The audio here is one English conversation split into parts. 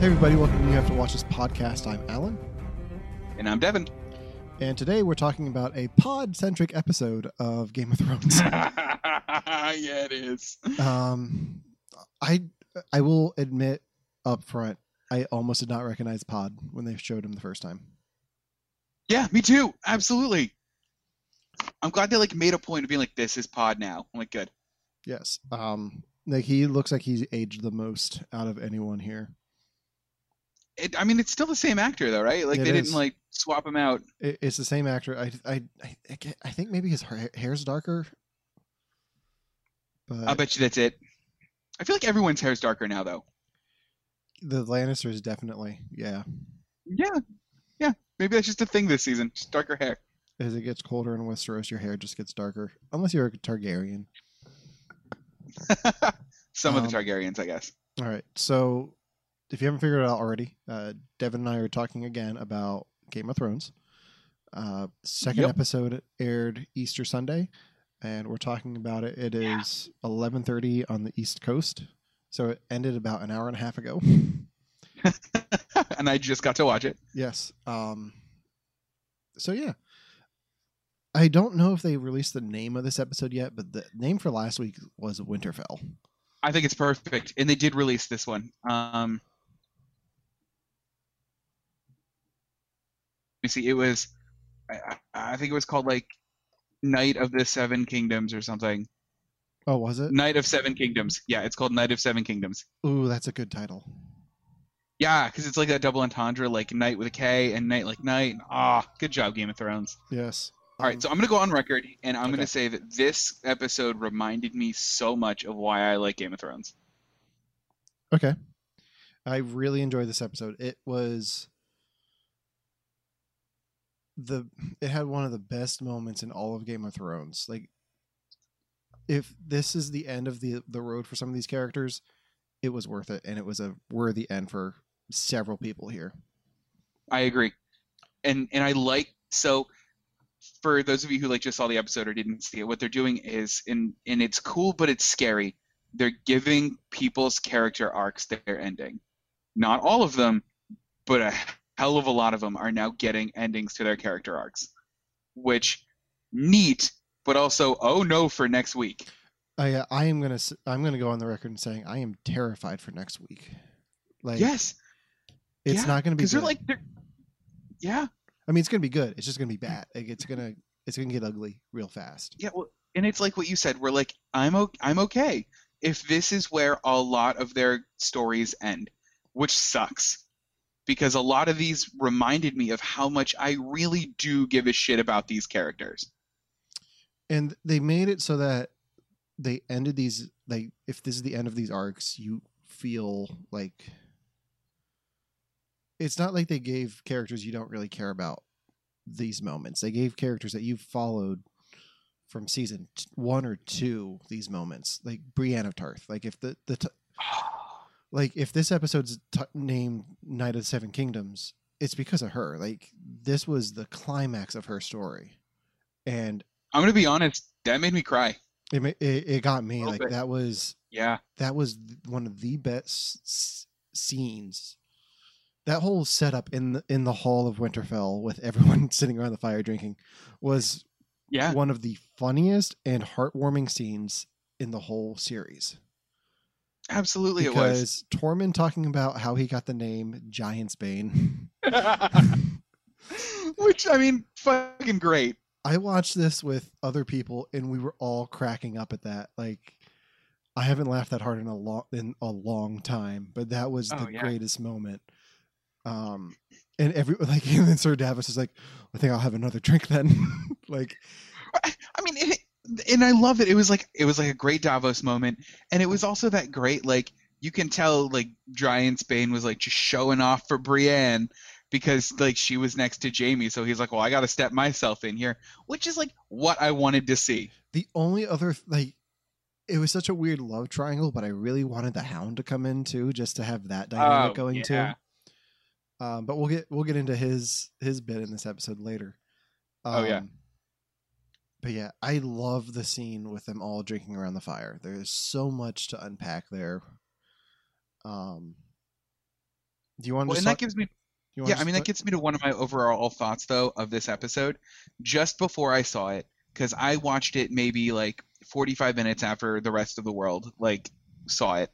Hey, everybody, welcome to You Have to Watch This podcast. I'm Allen, And I'm Devon. and today we're talking about a pod centric episode of Game of Thrones. yeah, it is. um, I I will admit up front, I almost did not recognize Pod when they showed him the first time. Yeah, me too. Absolutely. I'm glad they like made a point of being like, this is Pod now. I'm like, good. Yes. Um, like he looks like he's aged the most out of anyone here. It, I mean, it's still the same actor though, right? Like It they is. didn't like swap him out. It, it's the same actor. I I I, I think maybe his hair, hair's darker. But I bet you that's it. I feel like everyone's hair is darker now though. the Lannisters definitely, yeah. Yeah, yeah. Maybe that's just a thing this season. Just darker hair. As it gets colder in Westeros, your hair just gets darker. Unless you're a Targaryen. Some of Um, the Targaryens, I guess. All right. So, if you haven't figured it out already, uh, Devon and I are talking again about Game of Thrones. Uh, second Yep. episode aired Easter Sunday, and we're talking about it. It Yeah. is 11:30 on the East Coast, so it ended about an hour and a half ago. and I just got to watch it. yes. Um. So yeah. I don't know if they released the name of this episode yet, but the name for last week was Winterfell. I think it's perfect, and they did release this one. Um, me see. It was, I, I think it was called like Knight of the Seven Kingdoms or something. Oh, was it? Knight of Seven Kingdoms. Yeah, it's called Knight of Seven Kingdoms. Ooh, that's a good title. Yeah, because it's like that double entendre, like night with a K and night like night. Ah, good job, Game of Thrones. Yes. All right, so I'm gonna go on record, and I'm Okay. gonna say that this episode reminded me so much of why I like Game of Thrones. Okay. I really enjoyed this episode. It was the it had one of the best moments in all of Game of Thrones. Like if this is the end of the the road for some of these characters, it was worth it and it was a worthy end for several people here. I agree, and and I like so. For those of you who like just saw the episode or didn't see it, what they're doing is, and and it's cool, but it's scary. They're giving people's character arcs their ending. Not all of them, but a hell of a lot of them are now getting endings to their character arcs, which neat, but also oh no for next week. I uh, I am going to I'm to go on the record and saying I am terrified for next week. Like yes, it's yeah, not going to be because they're like they're, yeah, I mean it's going to be good. It's just going to be bad. Like, it's going to it's to get ugly real fast. Yeah, well, and it's like what you said. We're like, I'm o- I'm okay if this is where a lot of their stories end, which sucks, because a lot of these reminded me of how much I really do give a shit about these characters. and they made it so that they ended these like if this is the end of these arcs you feel like it's not like they gave characters you don't really care about these moments they gave characters that you've followed from season one or two these moments like brienne of tarth like if the the t- like if this episode's t- named knight of the seven kingdoms it's because of her. Like this was the climax of her story. And I'm gonna be honest, that made me cry. it it, it got me. Like bit. that was Yeah, that was one of the best s- scenes. That whole setup in the in the hall of winterfell with everyone sitting around the fire drinking was yeah, one of the funniest and heartwarming scenes in the whole series absolutely it was. because tormund talking about how he got the name giant's bane Which I mean, fucking great. I watched this with other people and we were all cracking up at that. Like I haven't laughed that hard in a long in a long time, but that was Oh, the yeah. greatest moment. Um and every like and then Sir Davos is like, I think I'll have another drink then. like I I mean, it, and I love it. It was like it was like a great Davos moment, and it was also that great like you can tell like Giantsbane was like just showing off for Brienne because like she was next to Jaime, so he's like, well, I got to step myself in here, which is like what I wanted to see. the only other like it was such a weird love triangle, but I really wanted the hound to come in too, just to have that dynamic Oh, going yeah. too. Um, but we'll get we'll get into his his bit in this episode later. Um, Oh, yeah. But yeah, I love the scene with them all drinking around the fire. There's so much to unpack there. Um, Do you want Well, to? and that gives me yeah, I mean that gets me to one of my overall thoughts though of this episode. Just before I saw it, because I watched it maybe like 45 minutes after the rest of the world like saw it.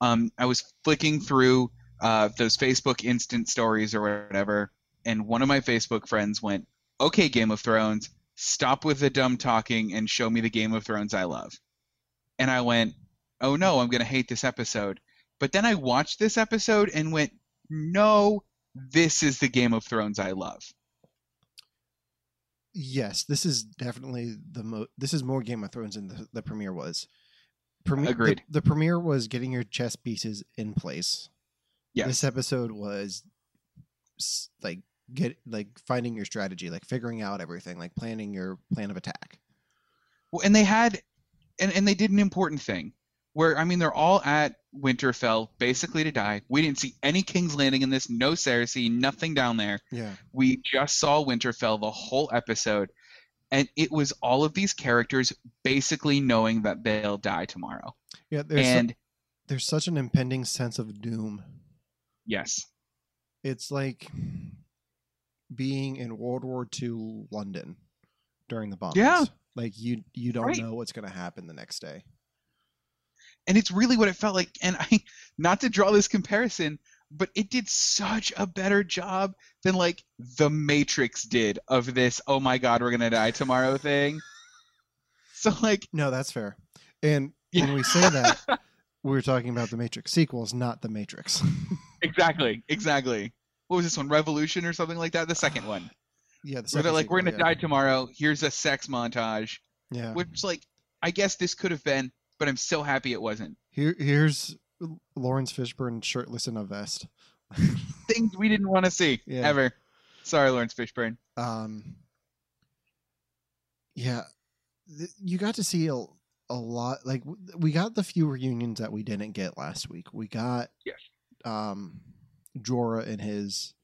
Um, I was flicking through uh, those Facebook instant stories or whatever, and one of my Facebook friends went, "Okay, Game of Thrones, stop with the dumb talking and show me the Game of Thrones I love." And I went, "Oh no, I'm gonna hate this episode." But then I watched this episode and went, "No, this is the Game of Thrones I love." Yes, this is definitely the mo. This is more Game of Thrones than the, the premiere was. Premiere, Agreed. The, the premiere was getting your chess pieces in place. Yes. This episode was like get like finding your strategy, like figuring out everything, like planning your plan of attack. Well, and they had, and, and they did an important thing where, I mean, they're all at Winterfell basically to die. We didn't see any King's Landing in this, no Cersei, nothing down there. Yeah. We just saw Winterfell the whole episode, and it was all of these characters basically knowing that they'll die tomorrow. Yeah. There's su- and there's such an impending sense of doom. yes, It's like being in World War II London during the bombs. Yeah. Like you you don't Right. know what's gonna happen the next day. and it's really what it felt like. And I, not to draw this comparison, but it did such a better job than like The Matrix did of this. Oh my God, we're gonna die tomorrow thing. So like, No, that's fair. And Yeah. when we say that, we're talking about the Matrix sequels, not the Matrix. exactly, exactly. What was this one? Revolution or something like that? The second one, yeah, the where they're like, we're gonna yeah. die tomorrow. Here's a sex montage, Yeah. which like, I guess this could have been, but I'm so happy it wasn't. Here, here's Laurence Fishburne shirtless in a vest. Things we didn't want to see Yeah. ever. Sorry, Laurence Fishburne. um, yeah, th- you got to see a, a lot. Like we got the few reunions that we didn't get last week. We got Yes. um, Jorah and his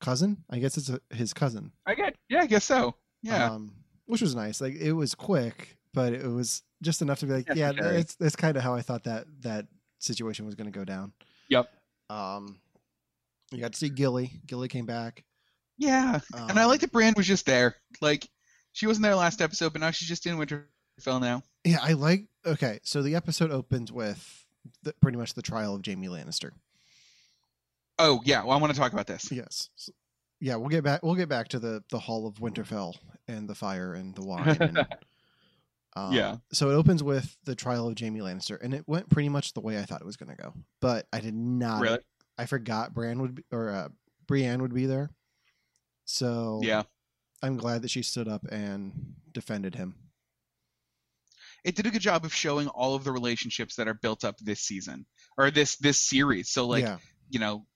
cousin. I guess it's a, his cousin. I get, yeah, I guess so. Yeah. um, which was nice. Like it was quick, but it was just enough to be like, yeah, Necessary. that's that's kind of how I thought that that situation was going to go down. Yep. Um, you got to see Gilly. Gilly came back. Yeah. And I Um, like that Brand was just there. Like she wasn't there last episode, but now she's just in Winterfell now. Yeah, I like. Okay, so the episode opens with the, pretty much the trial of Jaime Lannister. Oh yeah, well I want to talk about this. Yes. Yeah, we'll get back. We'll get back to the the Hall of Winterfell and the fire and the wine. And, um, Yeah. So it opens with the trial of Jaime Lannister, and it went pretty much the way I thought it was going to go. But I did not. Really? I forgot Bran would be, or uh, Brienne would be there. So Yeah. I'm glad that she stood up and defended him. It did a good job of showing all of the relationships that are built up this season or this this series. So like, yeah, you know,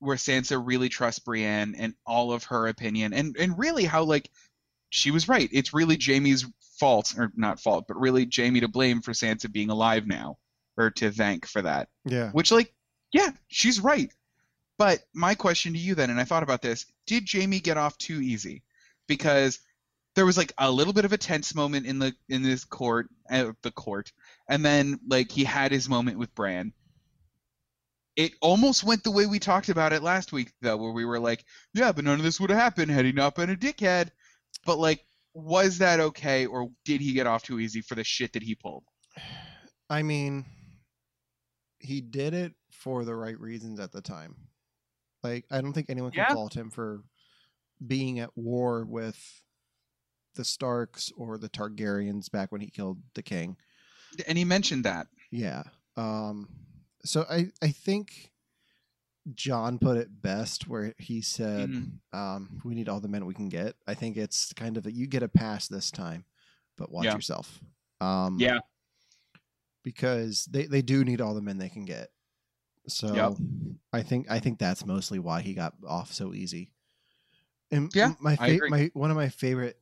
where Sansa really trusts Brienne and all of her opinion and and really how like she was right. It's really Jaime's fault or not fault, but really Jaime to blame for Sansa being alive now or to thank for that. yeah. Which, like, yeah, she's right. But my question to you then, and I thought about this: Did Jaime get off too easy? Because there was like a little bit of a tense moment in the in this court, uh, the court, and then like he had his moment with Bran. It almost went the way we talked about it last week, though, where we were like, "Yeah, but none of this would have happened had he not been a dickhead." But like, was that okay, or did he get off too easy for the shit that he pulled? I mean, he did it for the right reasons at the time. Like, I don't think anyone can Yeah. fault him for being at war with the Starks or the Targaryens back when he killed the king. And he mentioned that. Yeah. Um so I I think Jon put it best where he said Mhm. um we need all the men we can get. I think it's kind of that you get a pass this time, but watch Yeah. yourself. Um Yeah. because they they do need all the men they can get. So Yep. I think I think that's mostly why he got off so easy. And Yeah, my fa- my one of my favorite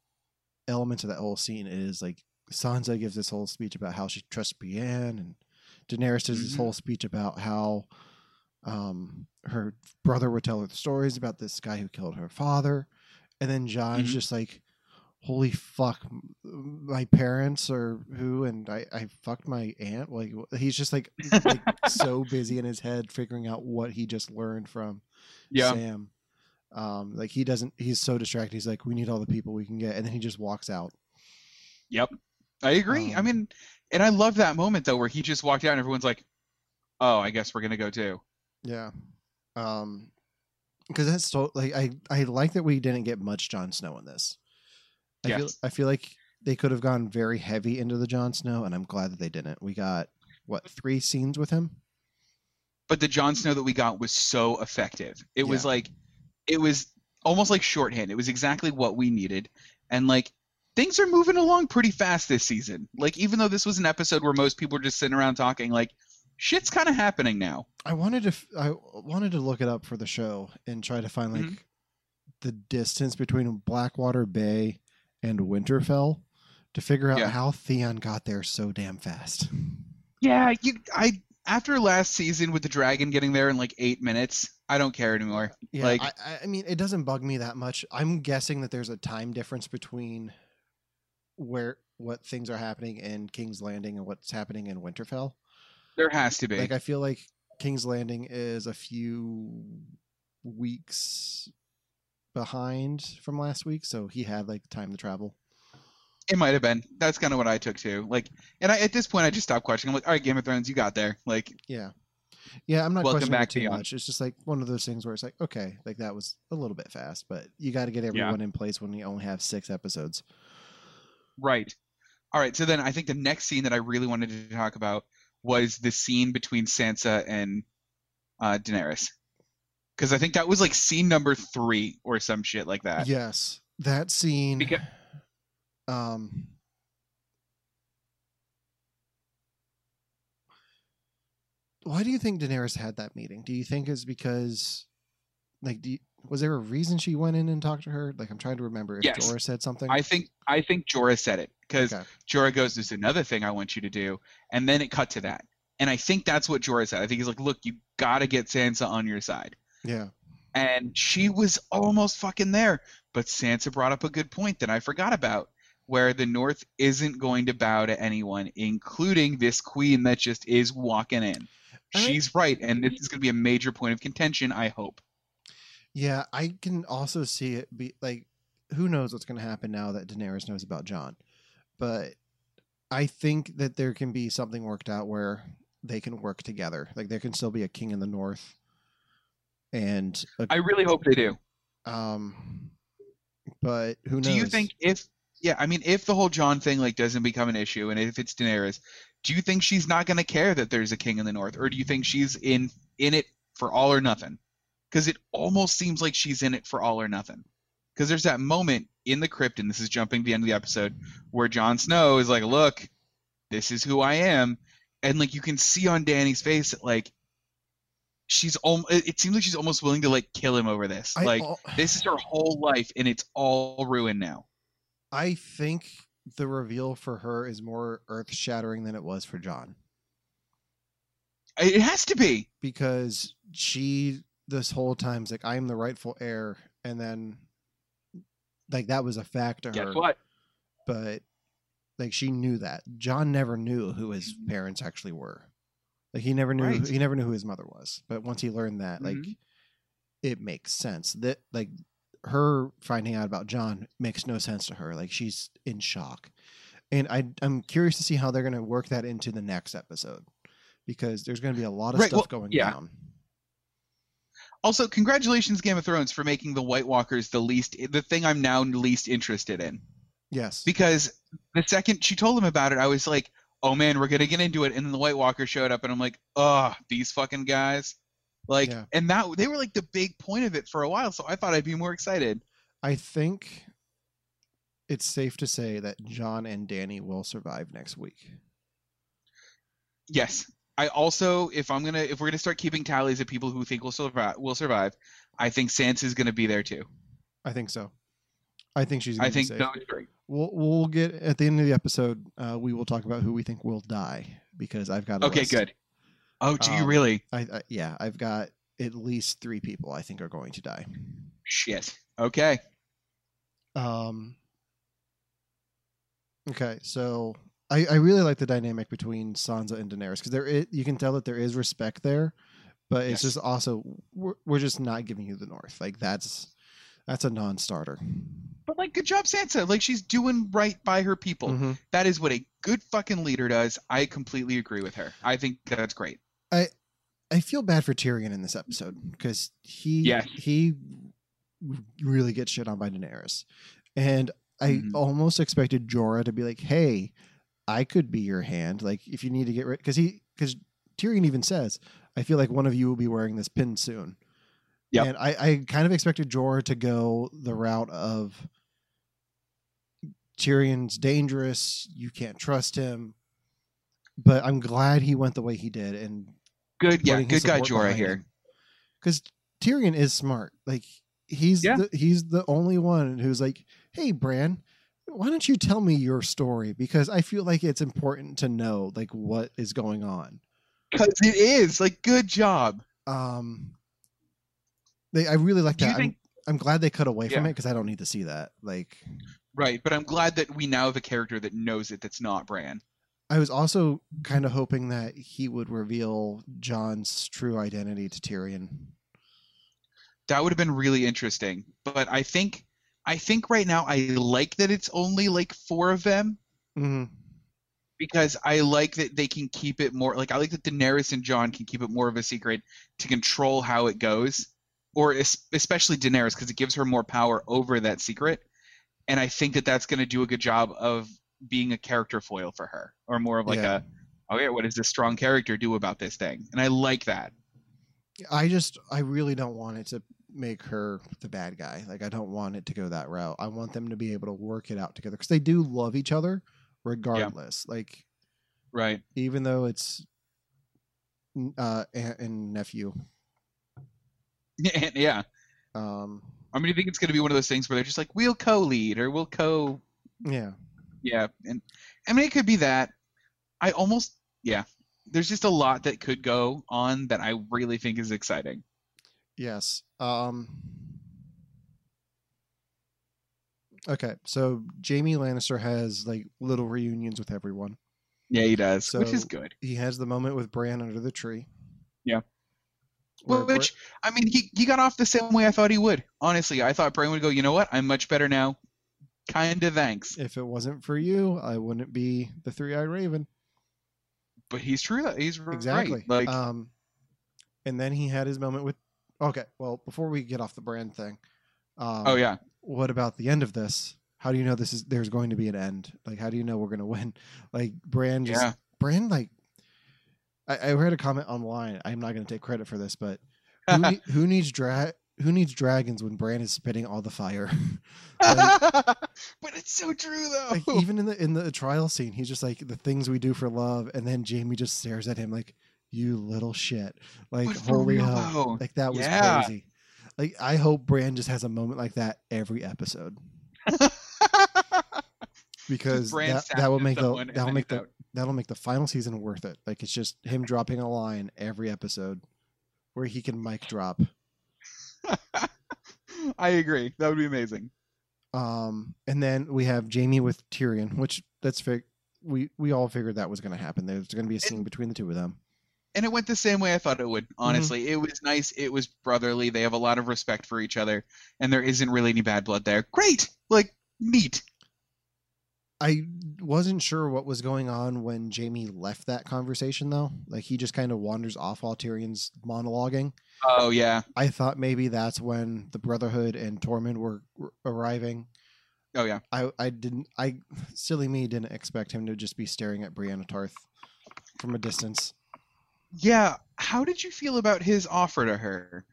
elements of that whole scene is like Sansa gives this whole speech about how she trusts Brienne, and Daenerys does this Mhm. whole speech about how um, her brother would tell her the stories about this guy who killed her father, and then Jon's Mhm. just like, holy fuck, my parents or who, and I, I fucked my aunt. Like he's just like, like so busy in his head figuring out what he just learned from Yeah. Sam. Um, like he doesn't, he's so distracted. He's like, we need all the people we can get, and then he just walks out. Yep. I agree. I Um, mean, and I love that moment though where he just walked out and everyone's like, "Oh, I guess we're gonna go too." Yeah. Um, because that's so like I I like that we didn't get much Jon Snow in this. I feel Yes. I feel like they could have gone very heavy into the Jon Snow, and I'm glad that they didn't. We got what three scenes with him? But the Jon Snow that we got was so effective. It was like, it was almost like shorthand. It was exactly what we needed, and like things are moving along pretty fast this season. Like even though this was an episode where most people were just sitting around talking, like shit's kind of happening now. I wanted to f- I wanted to look it up for the show and try to find like Mhm. the distance between Blackwater Bay and Winterfell to figure out Yeah. how Theon got there so damn fast. Yeah, you. I after last season with the dragon getting there in like eight minutes, I don't care anymore. Yeah, Like- I- I mean, it doesn't bug me that much. I'm guessing that there's a time difference between where what things are happening in King's Landing and what's happening in Winterfell. There has to be. Like, I feel like King's Landing is a few weeks behind from last week, so he had like time to travel. It might have been. That's kind of what I took too. Like, and I, at this point, I just stopped questioning. I'm like, all right, Game of Thrones, you got there. Like, Yeah, yeah. I'm not Welcome questioning back, it too Theon. much. It's just like one of those things where it's like, okay, like that was a little bit fast, but you got to get everyone in place when you only have six episodes. Right. All right. So then I think the next scene that I really wanted to talk about was the scene between Sansa and uh, Daenerys. Because I think that was like scene number three or some shit like that. Yes, that scene. Because- um, why do you think Daenerys had that meeting? Do you think is because, like, do you, was there a reason she went in and talked to her? Like, I'm trying to remember if Yes. Jorah said something. I think I think Jorah said it because Okay. Jorah goes, "There's another thing I want you to do," and then it cut to that. And I think that's what Jorah said. I think he's like, "Look, you got to get Sansa on your side." yeah, and she was almost fucking there. But Sansa brought up a good point that I forgot about, where the North isn't going to bow to anyone, including this queen that just is walking in. I She's right, and this is going to be a major point of contention. I hope. Yeah. I can also see it be like, who knows what's going to happen now that Daenerys knows about Jon, but I think that there can be something worked out where they can work together. Like, there can still be a king in the North. And a I really hope they do. Um, but who knows? Do you think if yeah, I mean, if the whole Jon thing like doesn't become an issue, and if it's Daenerys, do you think she's not going to care that there's a king in the North, or do you think she's in in it for all or nothing? Because it almost seems like she's in it for all or nothing. Because there's that moment in the crypt, and this is jumping to the end of the episode, where Jon Snow is like, "Look, this is who I am," and like you can see on Dany's face that like she's al- it seems like she's almost willing to like kill him over this. I, like al- this is her whole life, and it's all ruined now. I think the reveal for her is more earth shattering than it was for Jon It has to be. because she this whole time's like I am the rightful heir, and then like that was a fact to Guess her. what? But like she knew that Jon never knew who his parents actually were. Like he never knew Right. he never knew who his mother was. But once he learned that, like Mhm. it makes sense. That like her finding out about Jon makes no sense to her. Like she's in shock. And I I'm curious to see how they're gonna work that into the next episode. Because there's gonna be a lot of Right, stuff well, going yeah. down. Also, congratulations, Game of Thrones, for making the White Walkers the least the thing I'm now least interested in. Yes. Because the second she told him about it, I was like, "Oh man, we're gonna get into it." And then the White Walker showed up, and I'm like, "Oh, these fucking guys!" Like, Yeah. and that they were like the big point of it for a while, so I thought I'd be more excited. I think it's safe to say that Jon and Dany will survive next week. Yes. I also, if I'm gonna, if we're gonna start keeping tallies of people who think will survive, will survive, I think Sansa's gonna be there too. I think so. I think she's. Gonna I think those. We'll we'll get at the end of the episode. Uh, we will talk about who we think will die because I've got. A Okay, list. good. Oh, do you Um, really? I, I yeah, I've got at least three people I think are going to die. Shit. Okay. Um, Okay, so I, I really like the dynamic between Sansa and Daenerys because there you can tell that there is respect there, but it's Yes. just also we're, we're just not giving you the North. Like that's that's a non-starter. But like, good job, Sansa. Like, she's doing right by her people. Mhm. That is what a good fucking leader does. I completely agree with her. I think that's great. I I feel bad for Tyrion in this episode because he Yeah. he really gets shit on by Daenerys, and I Mhm. almost expected Jorah to be like, "Hey, I could be your hand. Like if you need to get rid," because he because Tyrion even says, "I feel like one of you will be wearing this pin soon." Yeah, And I, I kind of expected Jorah to go the route of Tyrion's dangerous. You can't trust him. But I'm glad he went the way he did and Good, yeah, good guy, Jorah here. because Tyrion is smart. Like he's Yeah. the, he's the only one who's like, "Hey, Bran, why don't you tell me your story? Because I feel like it's important to know like what is going on." Because it is like, good job. Um, they I really like that. I'm, I'm glad they cut away from it because I don't need to see that. Like Right, but I'm glad that we now have a character that knows it. That's not Bran. I was also kind of hoping that he would reveal Jon's true identity to Tyrion. That would have been really interesting. But I think, I think right now I like that it's only like four of them hmm because I like that they can keep it more. Like I like that Daenerys and Jon can keep it more of a secret to control how it goes, or es- especially Daenerys because it gives her more power over that secret. And I think that that's going to do a good job of being a character foil for her, or more of like Yeah. a, okay, what does this strong character do about this thing? And I like that. I just I really don't want it to make her the bad guy. Like I don't want it to go that route. I want them to be able to work it out together because they do love each other regardless. Like Right. even though it's uh aunt and nephew. Yeah, yeah. Um I mean, I think it's going to be one of those things where they're just like, we'll co-lead or we'll co. yeah. Yeah, and I mean, it could be that. I almost, yeah. There's just a lot that could go on that I really think is exciting. Yes. Um Okay, so Jaime Lannister has like little reunions with everyone. Yeah, he does, So which is good. He has the moment with Bran under the tree. Yeah. Where Bran- Which I mean, he he got off the same way I thought he would. Honestly, I thought Bran would go. You know what? I'm much better now. Kinda thanks. if it wasn't for you, I wouldn't be the three-eyed raven. But he's true. He's right. Exactly. Like, um, and then he had his moment with. Okay, well, before we get off the Bran thing, um, oh yeah, what about the end of this? How do you know this is there's going to be an end? Like, how do you know we're going to win? Like, Bran just yeah. Bran like. I, I read a comment online. I'm not going to take credit for this, but who, ne- who needs dra- Who needs dragons when Bran is spitting all the fire? Like- but it's so true though. like even in the in the trial scene, he's just like the things we do for love, and then Jaime just stares at him like you little shit. Like holy hell, like that was Yeah. crazy. Like I hope Bran just has a moment like that every episode because that, that will make the that'll make the that'll make the final season worth it. Like it's just him dropping a line every episode where he can mic drop. I agree. That would be amazing. Um, and then we have Jaime with Tyrion, which that's fig- we we all figured that was going to happen. There's going to be a scene between the two of them. And it went the same way I thought it Mm-hmm. would. Honestly, it was nice. It was brotherly. They have a lot of respect for each other, and there isn't really any bad blood there. Great, like neat. I wasn't sure what was going on when Jaime left that conversation though. Like he just kind of wanders off while Tyrion's monologuing. Oh yeah, I thought maybe that's when the Brotherhood and Tormund were were arriving. oh yeah. I I didn't I silly me didn't expect him to just be staring at Brianna Tarth from a distance. Yeah, how did you feel about his offer to her,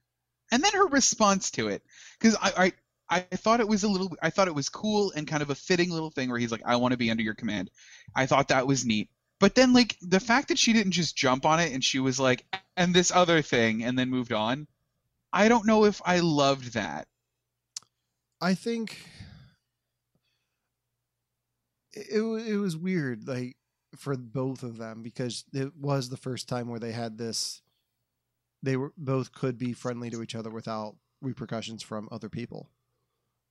and then her response to it? Because I, I, I thought it was a little, I thought it was cool and kind of a fitting little thing where he's like, "I want to be under your command." I thought that was neat. But then, like the fact that she didn't just jump on it and she was like, "And this other thing," and then moved on. I don't know if I loved that. I think it, it it was weird, like for both of them, because it was the first time where they had this. They were both could be friendly to each other without repercussions from other people.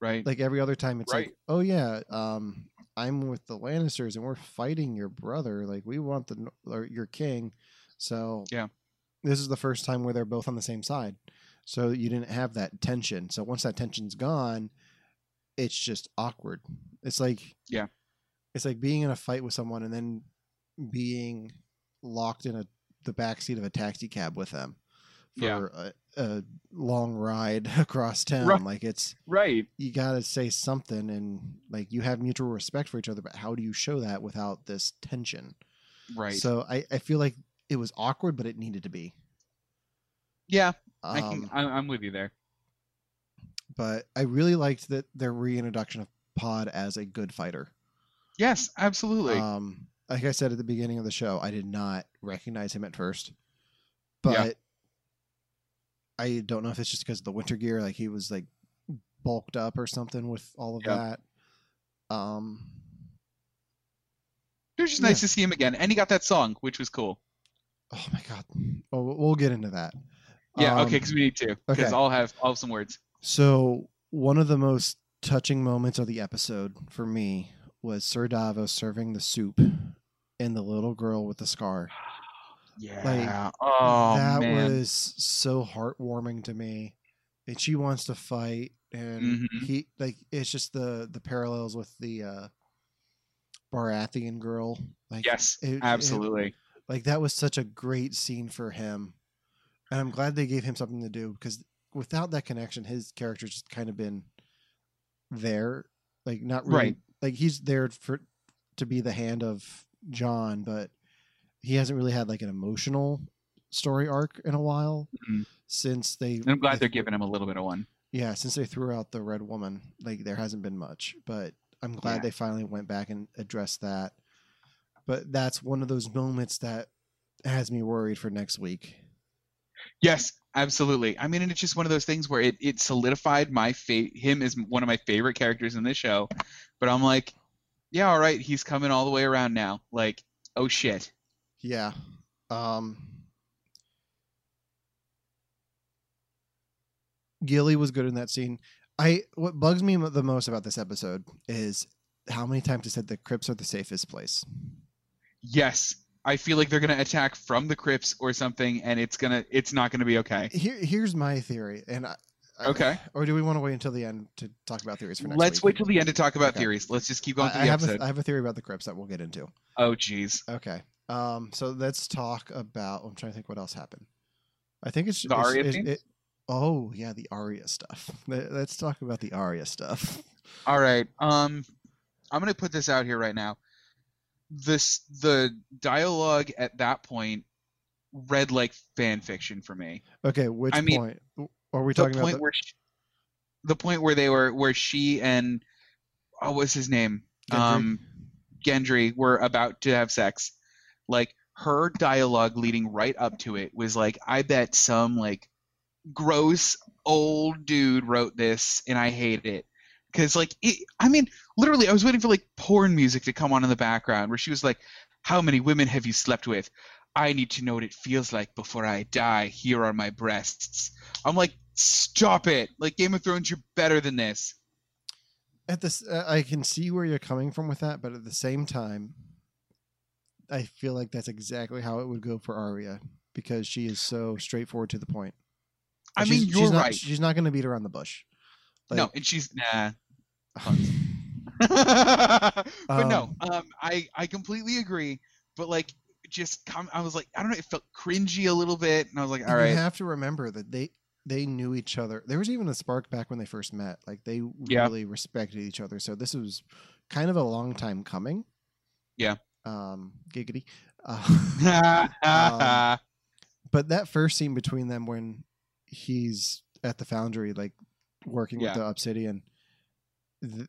Right. Like every other time, it's Right. like, oh yeah, um, I'm with the Lannisters and we're fighting your brother. Like we want the or your king. So Yeah. this is the first time where they're both on the same side. So you didn't have that tension. So once that tension's gone, it's just awkward. It's like Yeah. it's like being in a fight with someone and then being locked in a the back seat of a taxi cab with them for Yeah. a, a long ride across town. Right. Like it's right. you got to say something and like you have mutual respect for each other but how do you show that without this tension Right. so I, I feel like it was awkward but it needed to be yeah, um, I can. I'm, I'm with you there. but i really liked that their reintroduction of pod as a good fighter Yes, absolutely. um like i said at the beginning of the show i did not recognize him at first but Yeah. i don't know if it's just because of the winter gear like he was like bulked up or something with all of Yeah. that um it was just yeah. nice to see him again, and he got that song, which was cool. Oh my god. Well, we'll- we'll get into that. Yeah. Um, okay, because we need to. Because okay. I'll have I'll have some words. So one of the most touching moments of the episode for me was Sir Davos serving the soup and the little girl with the scar. Yeah. oh that man. was so heartwarming to me. And she wants to fight, and Mhm. he like it's just the the parallels with the uh Baratheon girl. Like yes. it- it- absolutely. like that was such a great scene for him and i'm glad they gave him something to do because without that connection his character's just kind of been there like not really Right. like he's there for to be the hand of jon but he hasn't really had like an emotional story arc in a while Mhm. since they And I'm glad they- they're giving him a little bit of one. yeah since they threw out the red woman like there hasn't been much but i'm glad Yeah. they finally went back and addressed that but that's one of those moments that has me worried for next week Yes, absolutely. I mean, and it's just one of those things where it, it solidified my fate him is one of my favorite characters in this show. But I'm like, yeah, all right, he's coming all the way around now. Like, oh shit. yeah um gilly was good in that scene i what bugs me the most about this episode is how many times it said the crypts are the safest place Yes. I feel like they're gonna attack from the crypts or something, and it's gonna it's not gonna be okay. Here, here's my theory, and I, I- Okay. or do we want to wait until the end to talk about theories for next Let's week? wait till the end to talk about Okay. theories. Let's just keep going I, through I the have episode. a, I have a theory about the crypts that we'll get into. oh jeez. Okay, um, so let's talk about. I'm trying to think what else happened. I think it's The it's- scene? it- oh yeah, the Arya stuff. Let- Let's talk about the Arya stuff. All right. Um, I'm gonna put this out here right now. This the dialogue at that point read like fan fiction for me. Okay, which I mean, point are we The talking point about? where she, the point where they were where she and oh what's his name Gendry? um Gendry were about to have sex. Like her dialogue leading right up to it was like I bet some like gross old dude wrote this and I hate it. Cause like it, I mean, literally, I was waiting for like porn music to come on in the background where she was like, "How many women have you slept with? I need to know what it feels like before I die. Here are my breasts." I'm like, "Stop it! Like Game of Thrones, you're better than this." at this, uh, I can see where you're coming from with that, but at the same time, I feel like that's exactly how it would go for Arya because she is so straightforward to the point. I She's- mean, she's you're not, right. She's not going to beat around the bush. no, and she's nah. Um, but no, um, I I completely agree. But like, just come. I was like, I don't know. It felt cringy a little bit, and I was like, all you right, have to remember that they they knew each other. There was even a spark back when they first met. Like they Yeah. really respected each other. So this was kind of a long time coming. Yeah. Um, giggity. Uh, um, but that first scene between them when he's at the foundry, like working Yeah. with the obsidian, the,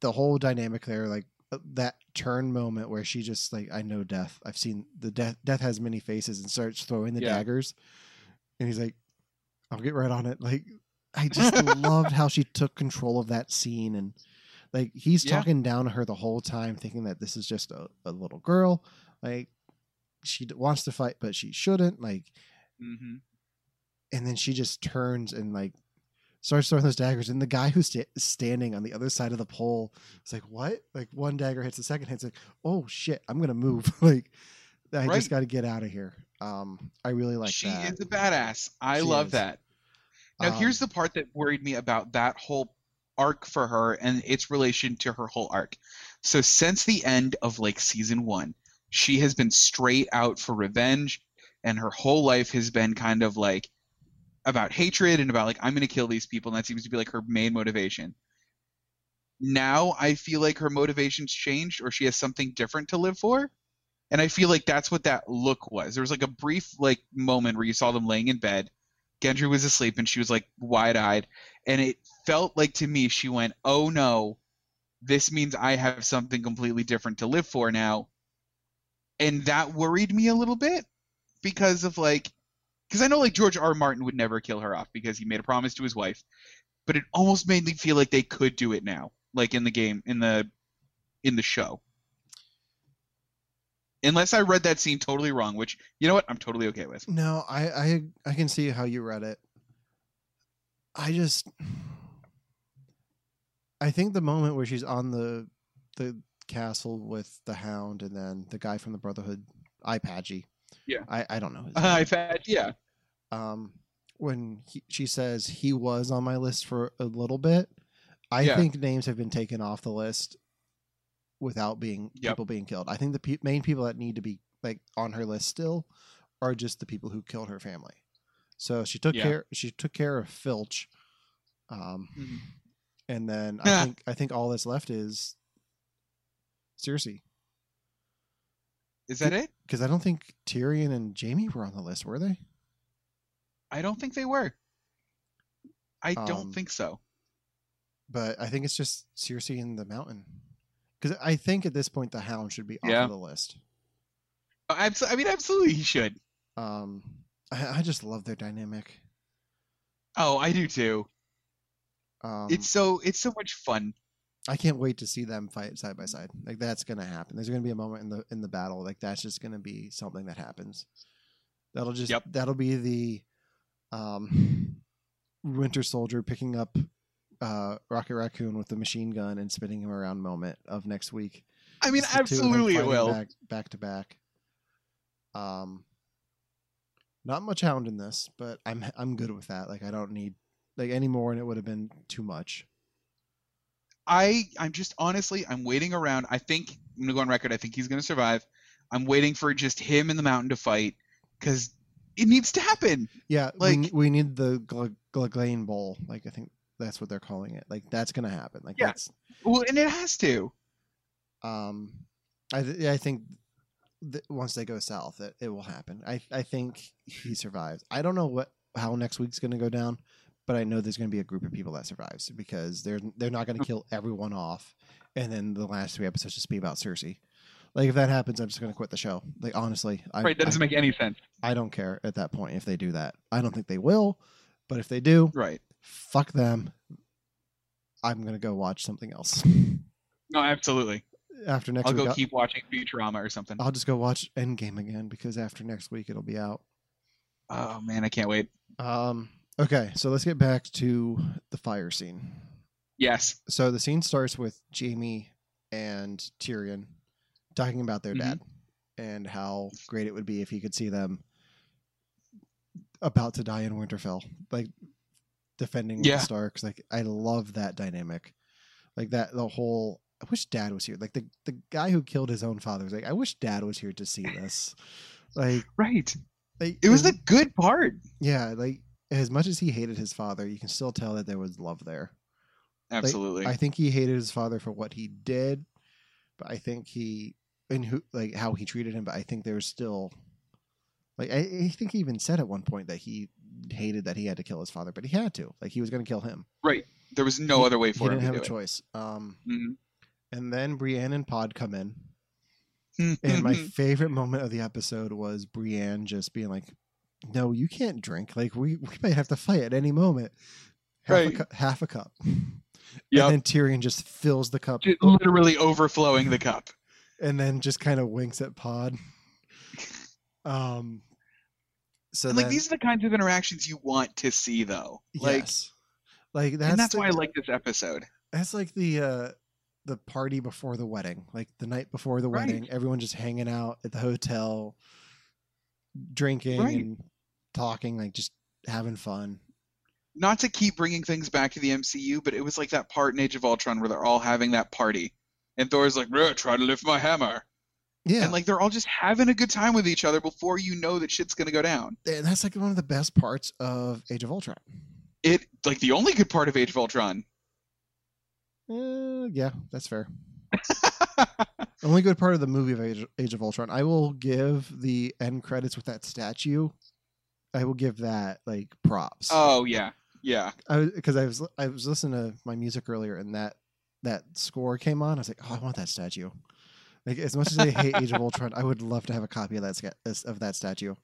the whole dynamic there, like uh, that turn moment where she just like, I know death. I've seen the death. Death has many faces, and starts throwing the Yeah. daggers, and he's like, I'll get right on it. Like, I just loved how she took control of that scene and. Like he's Yeah. talking down to her the whole time, thinking that this is just a, a little girl. Like she wants to fight, but she shouldn't. Like mhm. and then she just turns and like starts throwing those daggers, and the guy who's sta- standing on the other side of the pole is like, "What?" Like one dagger hits the second hits, like, "Oh shit, I'm gonna move." like, I Right. just got to get out of here. Um, I really like she that. is a badass. I She love is. that. Now, here's Um, the part that worried me about that whole arc for her and its relation to her whole arc. So, since the end of like season one, she has been straight out for revenge, and her whole life has been kind of like about hatred and about like, I'm going to kill these people. And that seems to be like her main motivation. Now, I feel like her motivation's changed or she has something different to live for. And I feel like that's what that look was. There was like a brief like moment where you saw them laying in bed. Gendry was asleep and she was like wide eyed. And it felt like to me she went, Oh no, this means I have something completely different to live for now. And that worried me a little bit because of like because I know like George R. R. Martin would never kill her off because he made a promise to his wife. But it almost made me feel like they could do it now, like in the game, in the in the show. Unless I read that scene totally wrong, which you know what, I'm totally okay with. No, I, I I can see how you read it. I just I think the moment where she's on the the castle with the hound and then the guy from the Brotherhood, Ipadgy. Yeah. I, I don't know his name. yeah, Um when he, she says he was on my list for a little bit, I Yeah. think names have been taken off the list without being Yep. people being killed. I think the pe- main people that need to be like on her list still are just the people who killed her family. So she took Yeah. care. She took care of Filch, um, Mhm. and then I think I think all that's left is Cersei, is that it? because I don't think Tyrion and Jaime were on the list, were they? I don't think they were. I Um, don't think so. But I think it's just Cersei and the Mountain, because I think at this point the Hound should be off Yeah. of the list. I mean, absolutely, he should. Um, I, I just love their dynamic. Oh, I do too. Um, it's so it's so much fun. I can't wait to see them fight side by side. Like that's gonna happen. There's gonna be a moment in the in the battle like that's just gonna be something that happens. That'll just Yep. that'll be the um Winter Soldier picking up uh Rocket Raccoon with the machine gun and spinning him around moment of next week. I mean, Just the two of them absolutely, it will. back, back to back. Um, not much hound in this, but I'm I'm good with that. Like I don't need like any more, and it would have been too much. I I'm just honestly I'm waiting around. I think I'm gonna go on record. I think he's gonna survive. I'm waiting for just him and the mountain to fight because it needs to happen. Yeah, Like- ne- we need the Gl- Clegane Bowl. Like I think that's what they're calling it. Like that's gonna happen. Like Yeah. that's Well, and it has to. um, I th- I think th- once they go south, it, it will happen. I I think he survives. I don't know what how next week's gonna go down, but I know there's gonna be a group of people that survives because they're they're not gonna kill everyone off, and then the last three episodes just be about Cersei. Like if that happens, I'm just gonna quit the show. Like honestly, I, Right? That doesn't I, make any sense. I don't care at that point if they do that. I don't think they will, but if they do, Right? Fuck them. I'm gonna go watch something else No, absolutely. after next I'll week. go I'll, keep watching Futurama or something. I'll just go watch Endgame again because after next week it'll be out. Oh man, I can't wait. Um. Okay, so let's get back to the fire scene. Yes. So the scene starts with Jaime and Tyrion talking about their Mhm. dad and how great it would be if he could see them about to die in Winterfell, like defending Yeah. the Starks. Like I love that dynamic, like that the whole. I wish Dad was here. Like the the guy who killed his own father was like, I wish Dad was here to see this. Like, Right. like It was as- a good part. yeah, like as much as he hated his father, you can still tell that there was love there. Absolutely. I think he hated his father for what he did, but I think he and who like how he treated him. But I think there's still like I, I think he even said at one point that he hated that he had to kill his father, but he had to. Like he was going to kill him. Right. There was no He- other way He for him didn't to have a it. choice. Um, Mhm. and then Brienne and Pod come in, and my favorite moment of the episode was Brienne just being like, "No, you can't drink. Like we we might have to fight at any moment." Half, a, Right. cu- half a cup. Yep. And then Tyrion just fills the cup Just literally overflowing the cup. and then just kind of winks at Pod. Um. So And, like then, these are the kinds of interactions you want to see, though. Like, yes, Like that's and that's the, why I like this episode. that's like the uh the party before the wedding, like the night before the Right. wedding, everyone just hanging out at the hotel, drinking Right. and talking, like just having fun. Not to keep bringing things back to the MCU, but it was like that part in Age of Ultron where they're all having that party, and Thor's like, "Bruh, "Try to lift my hammer," Yeah, and like they're all just having a good time with each other before you know that shit's gonna go down. and that's like one of the best parts of Age of Ultron. It like the only good part of Age of Ultron. Uh, yeah, that's fair. Only good part of the movie of Age, Age of Ultron. I will give the end credits with that statue. I will give that like props. oh yeah, yeah. I because I was I was listening to my music earlier and that that score came on. I was like, oh, I want that statue. Like as much as I hate Age of Ultron, I would love to have a copy of that sca- of that statue.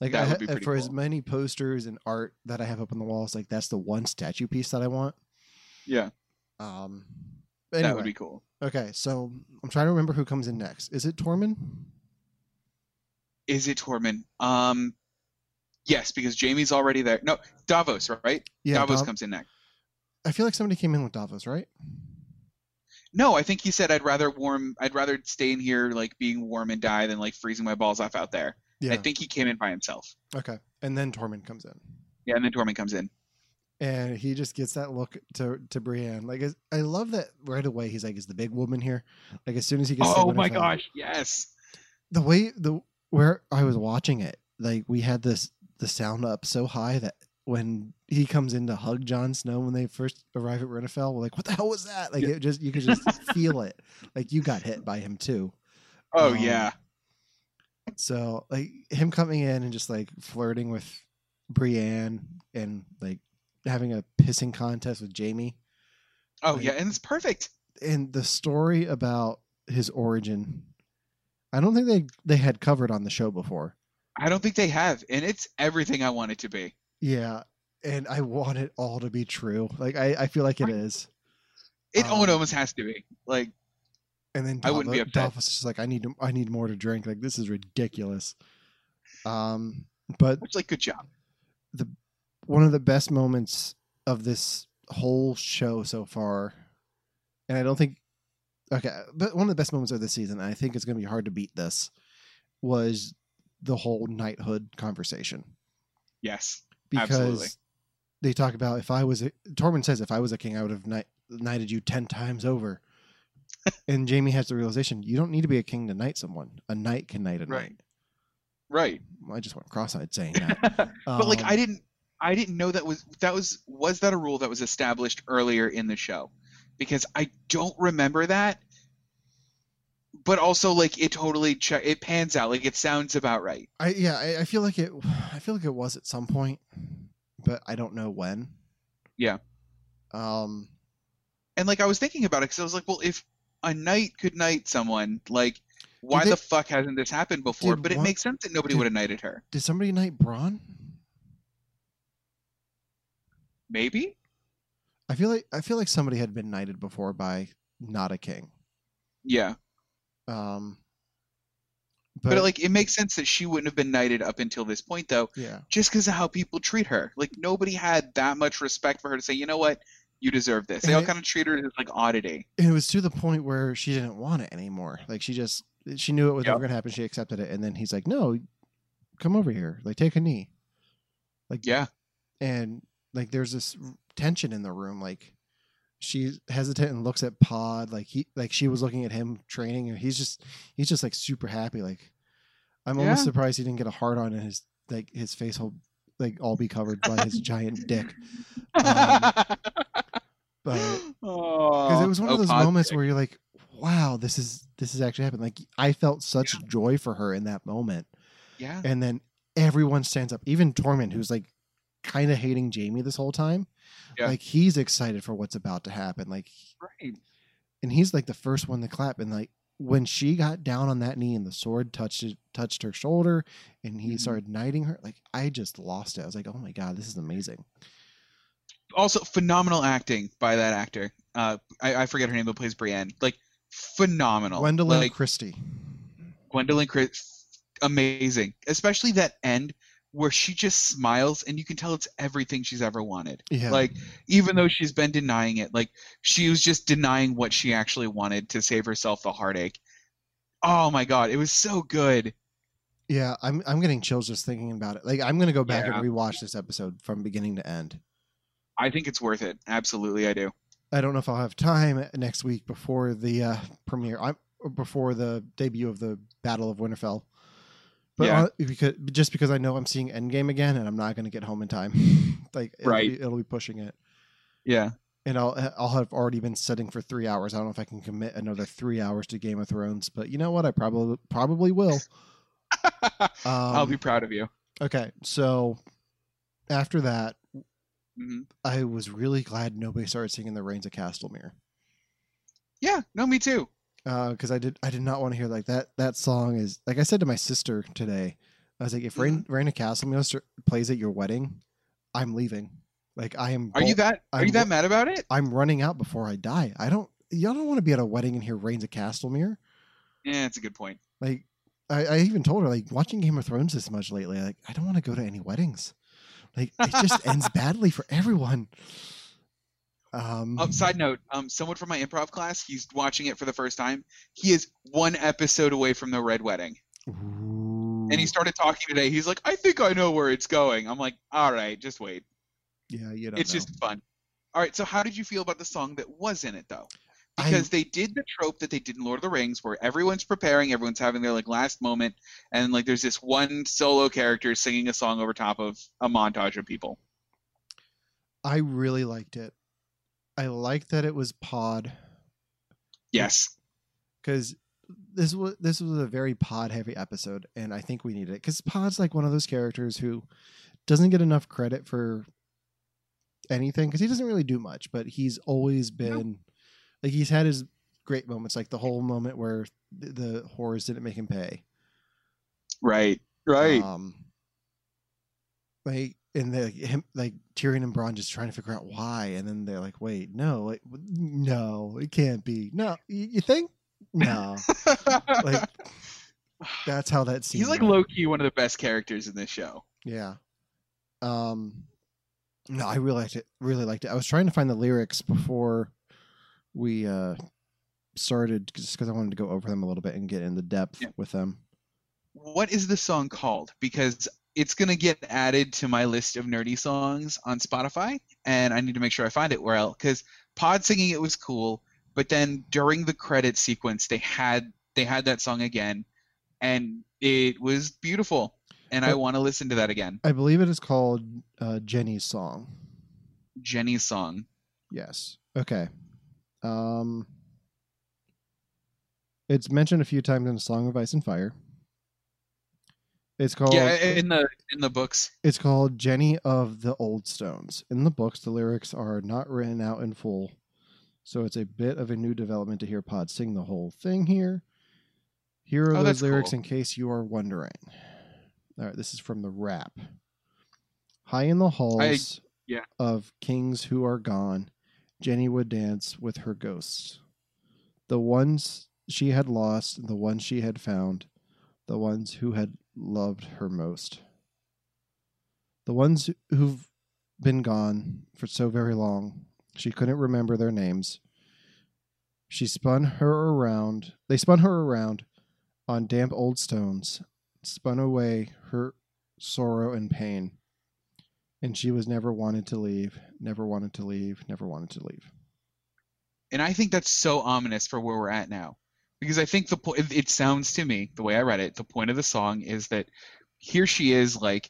Like That I, would be ha- pretty for as many posters and art that I have up on the walls, like that's the one statue piece that I want. Yeah, Um, that would be cool. okay. So I'm trying to remember who comes in next. Is it Tormund? Is it Tormund? Um, yes, because Jaime's already there. No, Davos, right? Yeah, Davos Dav- comes in next. I feel like somebody came in with Davos, right? No, I think he said I'd rather warm. I'd rather stay in here like being warm and die than like freezing my balls off out there. Yeah. I think he came in by himself. okay. And then Tormund comes in. Yeah, and then Tormund comes in. and he just gets that look to to Brienne. Like I love that right away. He's like, "Is the big woman here?" Like as soon as he gets. Oh my gosh, yes. The way the where I was watching it, like we had this the sound up so high that when he comes in to hug Jon Snow when they first arrive at Winterfell, we're like, "What the hell was that?" Like Yeah. it just you could just feel it. Like you got hit by him too. Oh Um, yeah. So like him coming in and just like flirting with Brienne and like having a pissing contest with Jaime. Oh like- yeah, and it's perfect. and the story about his origin i don't think they they had covered on the show before I don't think they have, and it's everything I want it to be. Yeah and i want it all to be true like i, I feel like it is It Um, almost has to be. Like, and then I wouldn't be upset. Davos is just like i need to, i need more to drink like this is ridiculous um but it's like good job. The one of the best moments of this whole show so far and i don't think okay but one of the best moments of this season and i think it's going to be hard to beat this was the whole knighthood conversation Yes. Because Absolutely. they talk about if i was a tormund says if i was a king i would have knight, knighted you 10 times over and jaime has the realization you don't need to be a king to knight someone a knight can knight a Right. knight Right. i just went cross-eyed saying that but like Um, I didn't I didn't know that was that was was that a rule that was established earlier in the show? Because I don't remember that. But also like it totally che- it pans out like it sounds about right. I yeah, I, I feel like it. I feel like it was at some point, but I don't know when. Yeah. Um. And like I was thinking about it cuz I was like, well if a knight could knight someone, like why they- the fuck hasn't this happened before? But it one- makes sense that nobody would have knighted her. Did somebody knight Bronn? Maybe? I feel like I feel like somebody had been knighted before by not a king. Yeah. Um. But, But, like it makes sense that she wouldn't have been knighted up until this point though. yeah, just because of how people treat her. Like nobody had that much respect for her to say, you know what, you deserve this. They And all it- kind of treat her as like oddity. and it was to the point where she didn't want it anymore. Like she just she knew it was Yep. never gonna happen. She accepted it, and then he's like, "No, come over here. Like take a knee." Like Yeah, and like there's this tension in the room like she's hesitant and looks at pod like he like she was looking at him training and he's just he's just like super happy like i'm almost surprised he didn't get a hard on and his like his face will like all be covered by his giant dick. Um, but because it was one of those moments where you're like wow this is this is actually happened. Like i felt such joy for her in that moment. Yeah, and then everyone stands up even tormund who's like kind of hating jaime this whole time Yeah. like he's excited for what's about to happen like right. and he's like the first one to clap and like when she got down on that knee and the sword touched it, touched her shoulder and he Mhm. started knighting her like i just lost it i was like oh my god this is amazing Also, phenomenal acting by that actor. Uh, I, I forget her name, but plays Brienne. Like phenomenal. gwendoline like christie Gwendoline Chris, amazing. Especially that end where she just smiles and you can tell it's everything she's ever wanted. Yeah. Like even though she's been denying it, like she was just denying what she actually wanted to save herself the heartache. Oh my god, it was so good. Yeah, I'm I'm getting chills just thinking about it. Like I'm gonna go back Yeah. and rewatch this episode from beginning to end. I think it's worth it. Absolutely, I do. I don't know if I'll have time next week before the uh, premiere. I'm before the debut of the Battle of Winterfell. But Yeah. because just because I know I'm seeing Endgame again and I'm not going to get home in time, like it'll Right. be, it'll be pushing it, Yeah. and I'll I'll have already been sitting for three hours. I don't know if I can commit another three hours to Game of Thrones, but you know what? I probably probably will. Um, I'll be proud of you. okay. So after that, hmm I was really glad nobody started singing the Rains of Castamere. Yeah, no, me too. Because I did I did not want to hear like that. That song is like I said to my sister today. I was like, if Rain Mm-hmm. Rain of Castle plays at your wedding, I'm leaving. Like I am. Are you that? Are I'm you that mad about it? I'm running out before I die. I don't. Y'all don't want to be at a wedding and hear Rains of Castamere. Yeah, it's a good point. Like I, I even told her like watching Game of Thrones this much lately. Like I don't want to go to any weddings. Like it just ends badly for everyone. Um. Oh, side note: um, someone from my improv class, he's watching it for the first time. He is one episode away from the red wedding, and he started talking today. He's like, "I think I know where it's going." I'm like, "All right, just wait. yeah, you don't It's know. just fun." All right. So, how did you feel about the song that was in it, though? I- Because they did the trope that they did in Lord of the Rings, where everyone's preparing, everyone's having their like last moment, and like there's this one solo character singing a song over top of a montage of people. I really liked it. I like that it was Pod Yes. because this was this was a very Pod heavy episode, and I think we needed it because Pod's like one of those characters who doesn't get enough credit for anything because he doesn't really do much, but he's always been like he's had his great moments, like the whole moment where the, the horrors didn't make him pay. Right. Right. Um, like and the him like Tyrion and Bronn just trying to figure out why, and then they're like, "Wait, no, like, no, it can't be. No, you, you think? No, like that's how that scene. He's like went. low key one of the best characters in this show. Yeah. Um, no, I really liked it. Really liked it. I was trying to find the lyrics before we uh started, just because I wanted to go over them a little bit and get in the depth Yeah. with them. What is the song called? Because it's gonna get added to my list of nerdy songs on Spotify, and I need to make sure I find it where else. Because Pod singing it was cool, but then during the credit sequence, they had they had that song again, and it was beautiful. And I want to listen to that again. I believe it is called uh, Jenny's song. Jenny's song. Yes. Okay. Um, it's mentioned a few times in the Song of Ice and Fire. It's called Yeah, in the in the books. it's called Jenny of the Old Stones. In the books, the lyrics are not written out in full, so it's a bit of a new development to hear Pod sing the whole thing here. Here are Oh, those lyrics cool. in case you are wondering. All right, this is from the rap. High in the halls yeah. of kings who are gone, Jenny would dance with her ghosts. The ones she had lost, the ones she had found, the ones who had loved her most. The ones who've been gone for so very long, she couldn't remember their names. She spun her around, they spun her around on damp old stones, spun away her sorrow and pain. And she was never wanted to leave, never wanted to leave, never wanted to leave. And I think that's so ominous for where we're at now. Because I think the it, sounds to me, the way I read it, the point of the song is that here she is, like,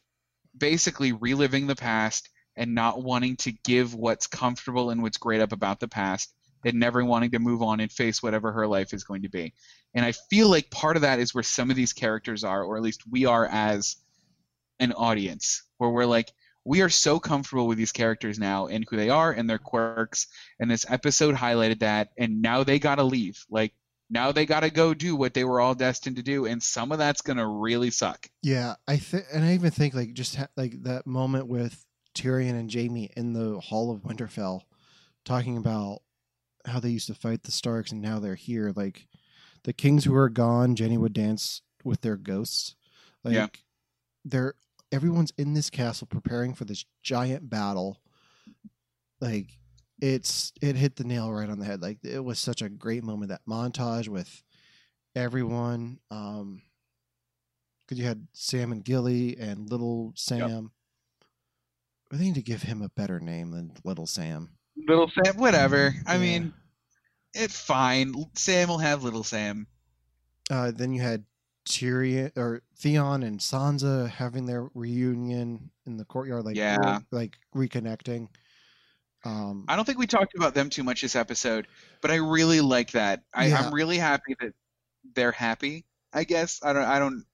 basically reliving the past and not wanting to give what's comfortable and what's great up about the past and never wanting to move on and face whatever her life is going to be. And I feel like part of that is where some of these characters are, or at least we are as an audience, where we're like, we are so comfortable with these characters now and who they are and their quirks and this episode highlighted that and now they gotta leave like now they gotta go do what they were all destined to do and some of that's gonna really suck Yeah, I think, and I even think like just ha- like that moment with Tyrion and Jaime in the Hall of Winterfell, talking about how they used to fight the Starks and now they're here. Like the kings who are gone, Jenny would dance with their ghosts. Like Yeah. they're everyone's in this castle preparing for this giant battle. Like it's it hit the nail right on the head. Like it was such a great moment that montage with everyone. Um, because you had Sam and Gilly and Little Sam. I think to give him a better name than Little Sam. Little Sam, whatever. I Yeah. mean, it's fine. Sam will have little Sam. Uh, then you had Tyrion or Theon and Sansa having their reunion in the courtyard, like Yeah. like reconnecting. Um, I don't think we talked about them too much this episode, but I really like that. I, Yeah. I'm really happy that they're happy. I guess I don't. I don't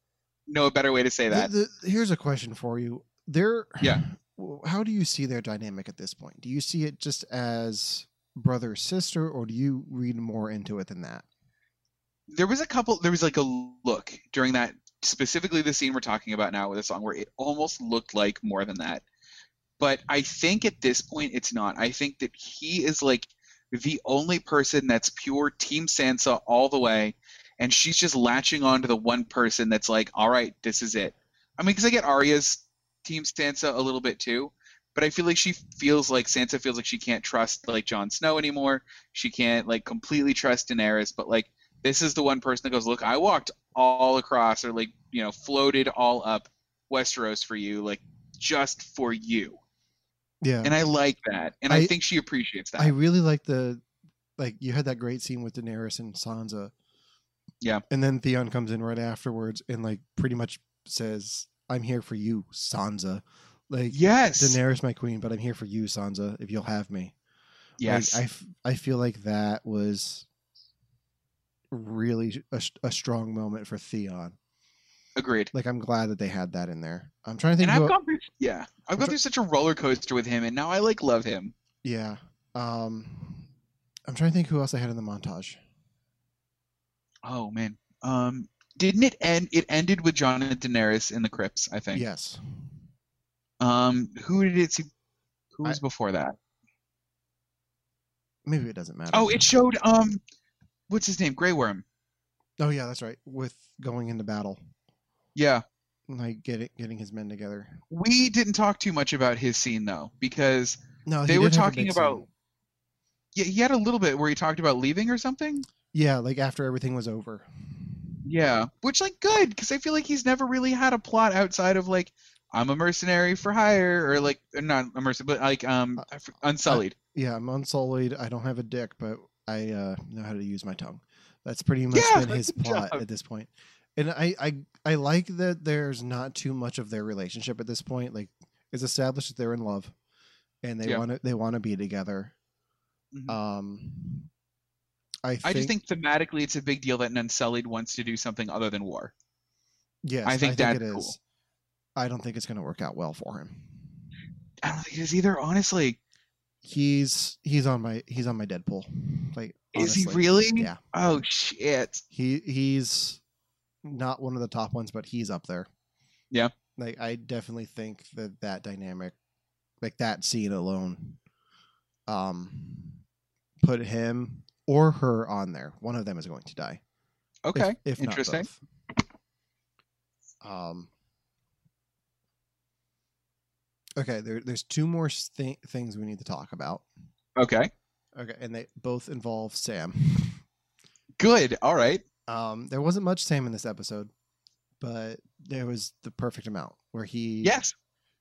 know a better way to say that. the- the- here's a question for you. There, Yeah. How do you see their dynamic at this point? Do you see it just as brother sister, or do you read more into it than that? there was a couple. There was like a look during that specifically the scene we're talking about now with the song where it almost looked like more than that. But I think at this point it's not. I think that he is like the only person that's pure Team Sansa all the way, and she's just latching on to the one person that's like, all right, this is it. I mean, because I get Arya's Team Sansa a little bit too, but I feel like she feels like Sansa feels like she can't trust like Jon Snow anymore. She can't like completely trust Daenerys, but like this is the one person that goes, look, I walked all across or like you know floated all up Westeros for you, like just for you, Yeah, and I like that, and I, I- think she appreciates that. I really like the like you had that great scene with Daenerys and Sansa. Yeah. And then Theon comes in right afterwards and like pretty much says, "I'm here for you, Sansa." Like yes, Daenerys, my queen, but I'm here for you, Sansa. If you'll have me. yes, Like, I, f- I feel like that was really a strong moment for Theon. Agreed. Like I'm glad that they had that in there. I'm trying to think. And I've gone through, yeah, I've gone try- through such a roller coaster with him, and now I like love him. yeah. Um, I'm trying to think who else I had in the montage. Oh man, um, didn't it end? It ended with Jon and Daenerys in the crypts, I think. Yes. Um, who did it see? Who I- was before that? Maybe it doesn't matter. Oh, it showed um, what's his name? Grey Worm. Oh yeah, that's right. With going into battle, Yeah, like getting getting his men together. we didn't talk too much about his scene though, because No, they were did have a talking about. scene. Yeah, he had a little bit where he talked about leaving or something. Yeah, like after everything was over. Yeah, which like good because I feel like he's never really had a plot outside of like I'm a mercenary for hire or like not a mercenary but like um I f- Unsullied. Yeah, I'm unsullied. I don't have a dick, but I uh, know how to use my tongue. That's pretty much Yeah, been his plot job. at this point. And I, I I like that there's not too much of their relationship at this point. Like it's established that they're in love and they Yeah. want to they want to be together. Mhm. Um I think, I just think thematically it's a big deal that an Unsullied wants to do something other than war. yes, I think it that's is. cool. I don't think it's going to work out well for him. I don't think it is either. Honestly, He's he's on my he's on my Deadpool. Like is he really? Yeah. Oh shit. He he's not one of the top ones, but he's up there. Yeah. Like I definitely think that that dynamic, like that scene alone, um, put him or her on there. One of them is going to die. Okay. if, not Interesting. Um. Okay, there, there's two more th- things we need to talk about. Okay. Okay, and they both involve Sam. Good. All right. Um, there wasn't much Sam in this episode, but there was the perfect amount where he Yes.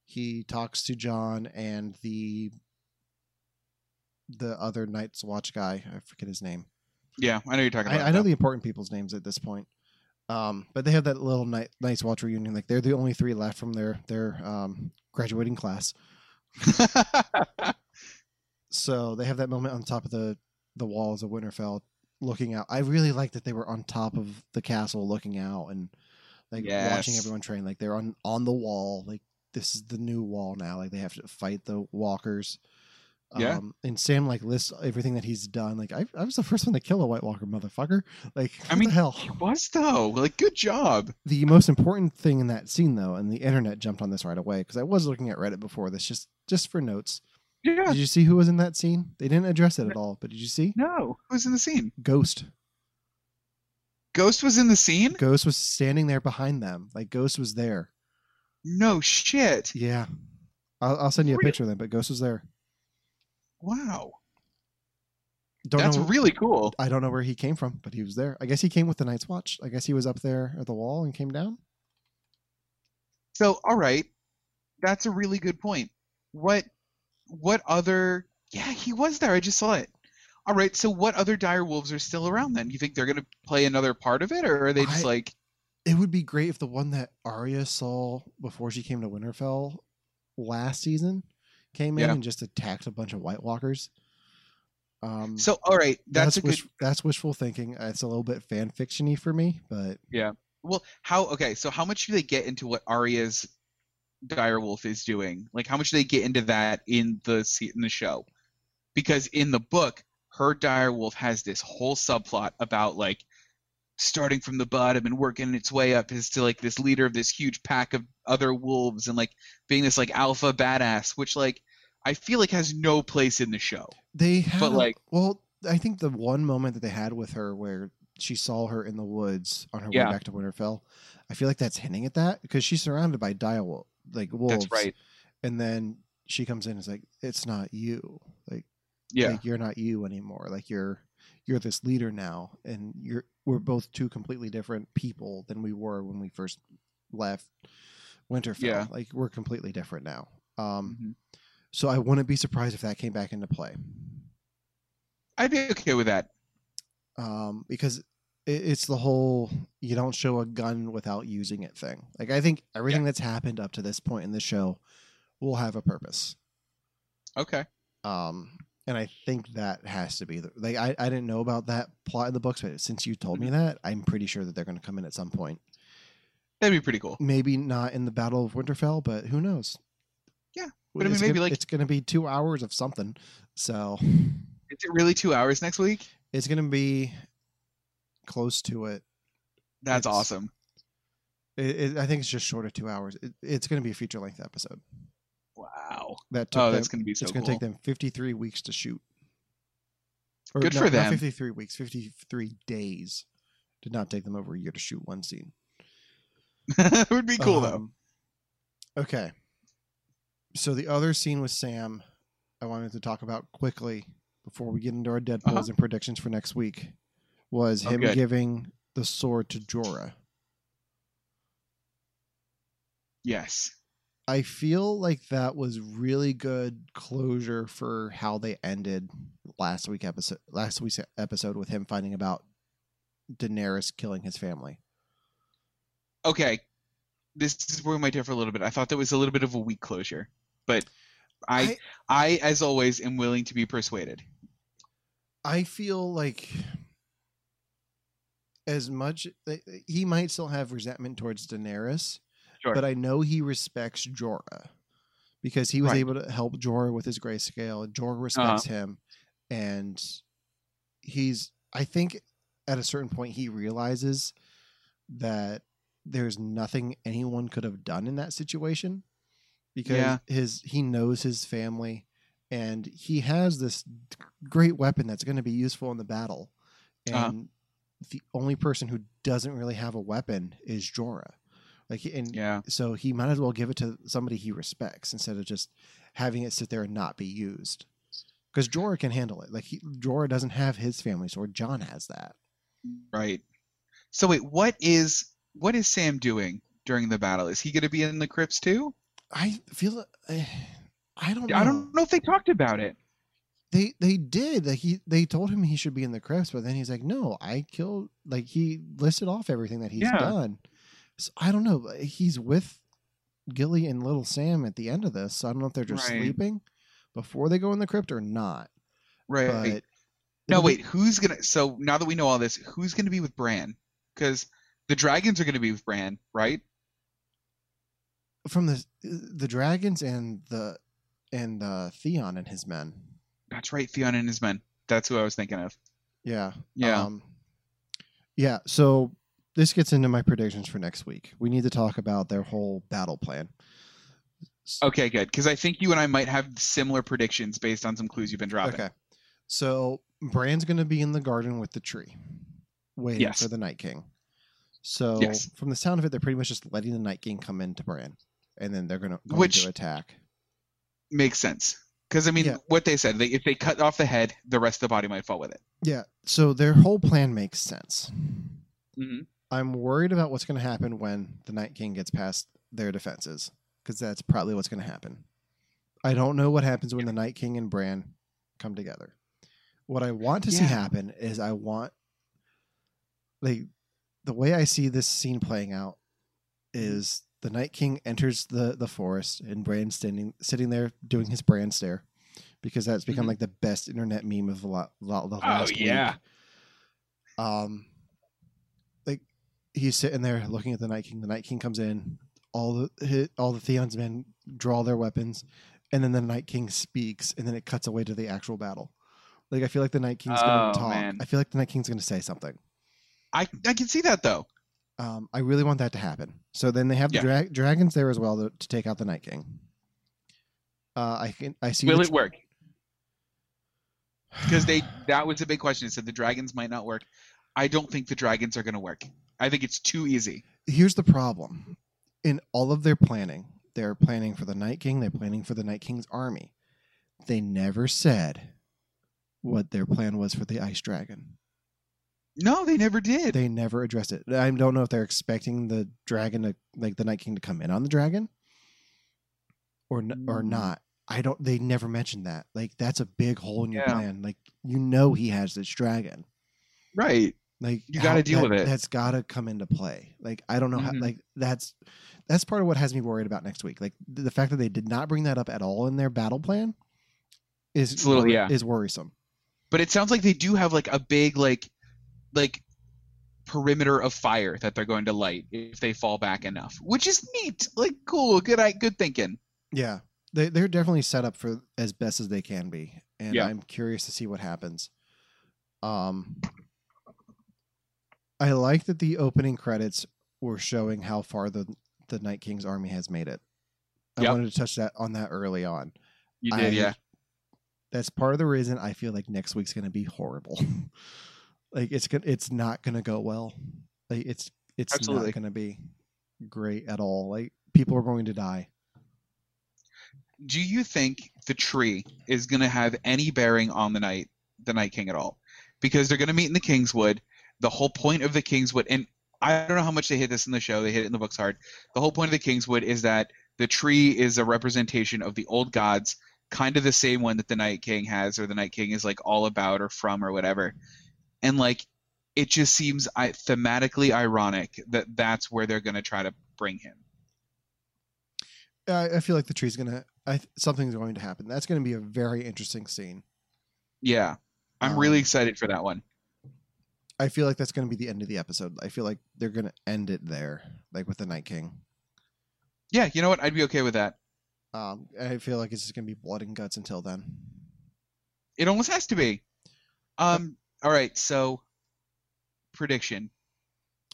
he talks to Jon and the the other Night's Watch guy. I forget his name. Yeah, I know you're talking about. I, I know the important people's names at this point. Um, but they have that little night, Night's Watch reunion. Like they're the only three left from their their um, graduating class. So they have that moment on top of the the walls of Winterfell, looking out. I really like that they were on top of the castle, looking out and like watching everyone train. Like they're on on the wall. Like this is the new wall now. Like they have to fight the walkers. Yeah. Um, and Sam like lists everything that he's done. Like I, I was the first one to kill a White Walker, motherfucker. Like I mean, the hell. He was though. Like, good job. The most important thing in that scene, though, and the internet jumped on this right away because I was looking at Reddit before this, just just for notes. Yeah. Did you see who was in that scene? They didn't address it at all, but did you see No. Who was in the scene? Ghost? Ghost was in the scene. Ghost was standing there behind them. Like Ghost was there. No shit. Yeah, I'll, I'll send you a Really? picture of them. But Ghost was there. Wow. Don't That's know. really cool. I don't know where he came from, but he was there. I guess he came with the Night's Watch. I guess he was up there at the wall and came down. So, all right, that's a really good point. What, what other? Yeah, he was there. I just saw it. All right, so what other dire wolves are still around then? You think they're gonna play another part of it, or are they just I- like, It would be great if the one that Arya saw before she came to Winterfell last season came in Yeah. and just attacked a bunch of White Walkers. Um, so? All right, that's, that's a good. that's wishful thinking. It's a little bit fan fictiony for me, but yeah. Well, how? Okay, so how much do they get into what Arya's direwolf is doing? Like, how much they get into that in the in the show? Because in the book, her direwolf has this whole subplot about like starting from the bottom and working its way up is to like this leader of this huge pack of other wolves and like being this like alpha badass, which like I feel like has no place in the show. they had But, like- well, I think the one moment that they had with her where she saw her in the woods on her Yeah. way back to Winterfell, I feel like that's hinting at that because she's surrounded by dire like wolves. That's right. And then she comes in and is like, "It's not you. Like, Yeah. like you're not you anymore. Like you're you're this leader now, and you're we're both two completely different people than we were when we first left Winterfell. Yeah. Like we're completely different now. Um, Mhm. so I wouldn't be surprised if that came back into play. I'd be okay with that. um, because it's the whole you don't show a gun without using it thing. Like I think everything that's happened up to this point in the show will have a purpose. Okay. Um, and I think that has to be the like I, I didn't know about that plot in the books, but since you told me that, I'm pretty sure that they're going to come in at some point. That'd be pretty cool. Maybe not in the Battle of Winterfell, but who knows? Yeah, but I mean, maybe gonna- like- it's going to be two hours of something, so Is it really two hours next week? it's going to be close to it. That's It's- awesome. It, it. I think it's just short of two hours. It, it's going to be a feature length episode. Wow. That took Oh, them, that's going to be so it's going to take them 53 weeks to shoot. Or Good no, for them. 53 weeks, 53 days. Did not take them over a year to shoot one scene. it would be cool though. Um, Okay. So the other scene with Sam, I wanted to talk about quickly before we get into our Deadpools Uh-huh. and predictions for next week, was him good. giving the sword to Jorah. Yes. I feel like that was really good closure for how they ended last week episode last week's episode with him finding about Daenerys killing his family. Okay. This is where we might differ a little bit. I thought that was a little bit of a weak closure, but I, I, as always, am willing to be persuaded. I feel like as much he might still have resentment towards Daenerys, Sure. but I know he respects Jorah because he was Right. able to help Jorah with his grayscale, and Jorah respects him, and he's. I think at a certain point he realizes that there's nothing anyone could have done in that situation because Yeah. his he knows his family and he has this great weapon that's going to be useful in the battle and Uh-huh. The only person who doesn't really have a weapon is Jorah like and yeah. so he might as well give it to somebody he respects instead of just having it sit there and not be used because Jorah can handle it like he, Jorah doesn't have his family sword Jon has that Right. So wait, what is what is Sam doing during the battle? Is he going to be in the crypts too? I feel eh, I don't know. I don't know if they talked about it. They they did. Like he they told him he should be in the crypts, but then he's like, "No, I killed." Like he listed off everything that he's Yeah. done. So I don't know. He's with Gilly and Little Sam at the end of this. So I don't know if they're just Right. sleeping before they go in the crypt or not. Right. But No, it'll be- wait. Who's gonna? So now that we know all this, who's gonna be with Bran? Because the dragons are gonna be with Bran, right? from the the dragons and the and uh, Theon and his men. That's right. Theon and his men. That's who I was thinking of. Yeah. Yeah. Um, yeah. So this gets into my predictions for next week. We need to talk about their whole battle plan. Okay, good. Because I think you and I might have similar predictions based on some clues you've been dropping. Okay. So Bran's going to be in the garden with the tree, waiting Yes. for the Night King. So Yes. from the sound of it, they're pretty much just letting the Night King come into Bran. and then they're gonna going to attack. Makes sense. Because I mean, Yeah. what they said, they, if they cut off the head, the rest of the body might fall with it. Yeah. So their whole plan makes sense. hmm I'm worried about what's going to happen when the Night King gets past their defenses, because that's probably what's going to happen. I don't know what happens when the Night King and Bran come together. What I want to see happen is I want, like, the way I see this scene playing out is the Night King enters the the forest and Bran standing sitting there doing his Bran stare, because that's become Mhm. like the best internet meme of the, la- la- the Oh, last yeah. week. Um, like he's sitting there looking at the Night King. The Night King comes in. All the hit, all the Theon's men draw their weapons, and then the Night King speaks, and then it cuts away to the actual battle. Like I feel like the Night King's going Oh, to talk. man. I feel like the Night King's going to say something. I I can see that though. Um, I really want that to happen. So then they have the dra- dragons there as well to, to take out the Night King. Uh, I can I see. Will it work? Because they that was a big question. It said the dragons might not work. I don't think the dragons are going to work. I think it's too easy. here's the problem in all of their planning they're planning for the night king they're planning for the night king's army they never said what their plan was for the ice dragon No, they never did. they never addressed it i don't know if they're expecting the dragon to like the night king to come in on the dragon or n- or Mm. not i don't they never mentioned that like that's a big hole in your Yeah. plan like you know he has this dragon right. like You gotta deal that- with it. That's got to come into play. Like I don't know how. Mhm. Like that's that's part of what has me worried about next week. Like the, the fact that they did not bring that up at all in their battle plan is It's a little- yeah. is worrisome. But it sounds like they do have like a big like like perimeter of fire that they're going to light if they fall back enough, which is neat. Like cool, good i- good thinking. Yeah, they they're definitely set up for as best as they can be, and Yeah. I'm curious to see what happens. Um, I like that the opening credits were showing how far the the Night King's army has made it. I Yep. wanted to touch that on that early on. You I- did, yeah. That's part of the reason I feel like next week's gonna be horrible. like it's gonna, it's not gonna go well. Like it's it's Absolutely. not gonna be great at all. Like people are going to die. Do you think the tree is going to have any bearing on the night the Night King at all? Because they're going to meet in the Kingswood. The whole point of the Kingswood, and I don't know how much they hit this in the show. They hit it in the books hard. The whole point of the Kingswood is that the tree is a representation of the old gods, kind of the same one that the Night King has, or the Night King is like all about or from or whatever. And like, it just seems I, thematically ironic that that's where they're going to try to bring him. I, I feel like the tree's gonna. I something's going to happen. That's going to be a very interesting scene. Yeah, I'm Um, really excited for that one. I feel like that's going to be the end of the episode. I feel like they're going to end it there, like with the Night King. Yeah, you know what? I'd be okay with that. Um, I feel like it's just going to be blood and guts until then. It almost has to be. Um. All right. So, prediction.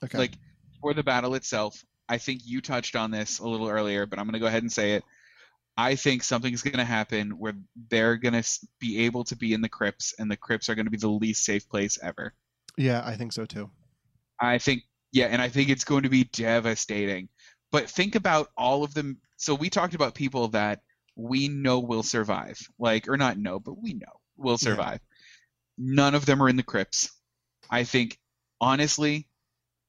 Okay. Like for the battle itself, I think you touched on this a little earlier, but I'm going to go ahead and say it. I think something's going to happen where they're going to be able to be in the crypts, and the crypts are going to be the least safe place ever. yeah, I think so too. I think, yeah, and I think it's going to be devastating. But think about all of them. So we talked about people that we know will survive, like, or not know, but we know will Yeah. None of them are in the crypts. I think, honestly,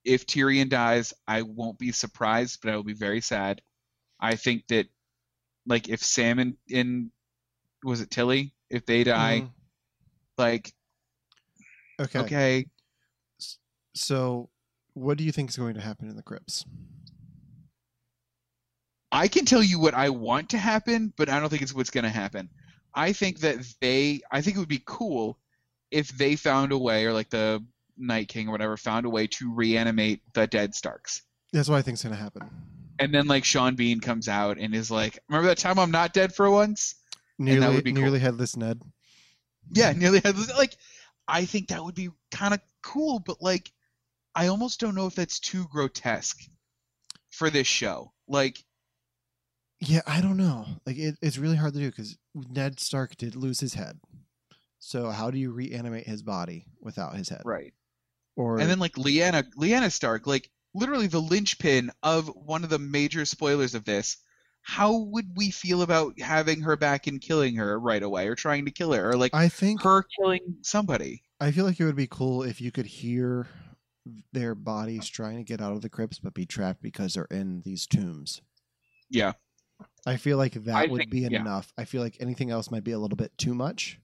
if Tyrion dies, I won't be surprised, but I will be very sad. I think that, like, if Sam and, and was it Tilly, if they die, Mhm. like, Okay. okay, So, what do you think is going to happen in the crypts? I can tell you what I want to happen, but I don't think it's what's going to happen. I think that they, I think it would be cool if they found a way, or like the Night King or whatever, found a way to reanimate the dead Starks. That's what I think is going to happen. And then like Sean Bean comes out and is like, "Remember that time I'm not dead for once?" Nearly, would be cool. nearly headless Ned. Yeah, nearly had like. I think that would be kind of cool, but like, I almost don't know if that's too grotesque for this show. Like, Yeah, I don't know. Like it, it's really hard to do because Ned Stark did lose his head. So how do you reanimate his body without his head? right. Or And then like Lyanna, Lyanna Stark, like literally the linchpin of one of the major spoilers of this, how would we feel about having her back and killing her right away, or trying to kill her, or like I think her killing somebody? I feel like it would be cool if you could hear their bodies trying to get out of the crypts but be trapped because they're in these tombs. Yeah. I feel like that I would think- be yeah. enough. I feel like anything else might be a little bit too much.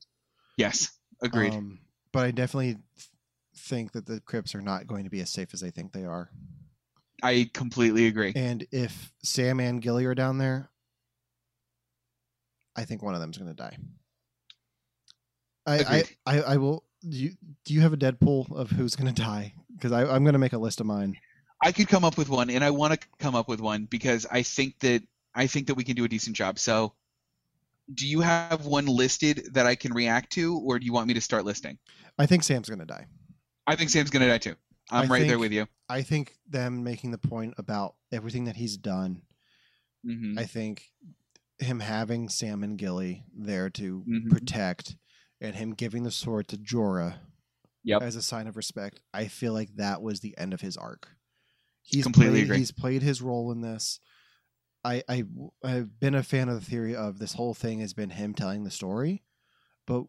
Yes, agreed. Um, but I definitely think that the crypts are not going to be as safe as they think they are. I completely agree. And if Sam and Gilly are down there, I think one of them's going to die. I, I, I, I will. Do you, do you have a Deadpool of who's going to die? Because I'm going to make a list of mine. I could come up with one, and I want to come up with one because I think that I think that we can do a decent job. So, do you have one listed that I can react to, or do you want me to start listing? I think Sam's going to die. I think Sam's gonna die too. I'm I right there with you. I think them making the point about everything that he's done. hmm I think him having Sam and Gilly there to Mhm. protect, and him giving the sword to Jorah Yep. as a sign of respect. I feel like that was the end of his arc. He's Completely played, agree. He's played his role in this. I, I I've been a fan of the theory of this whole thing has been him telling the story, but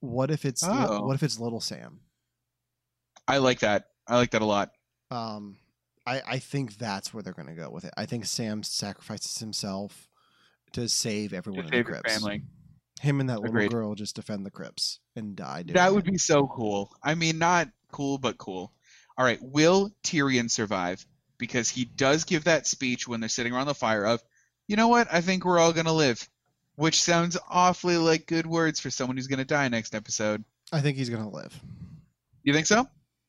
what if it's Oh. what if it's little Sam? I like that. I like that a lot. Um, I I think that's where they're going to go with it. I think Sam sacrifices himself to save everyone in save the his crypts. family. Him and that little girl just defend the crypts and die. That it. would be so cool. I mean, not cool, but cool. All right, will Tyrion survive? Because he does give that speech when they're sitting around the fire of, you know what? I think we're all gonna live, which sounds awfully like good words for someone who's gonna die next episode. I think he's going to live. You think so?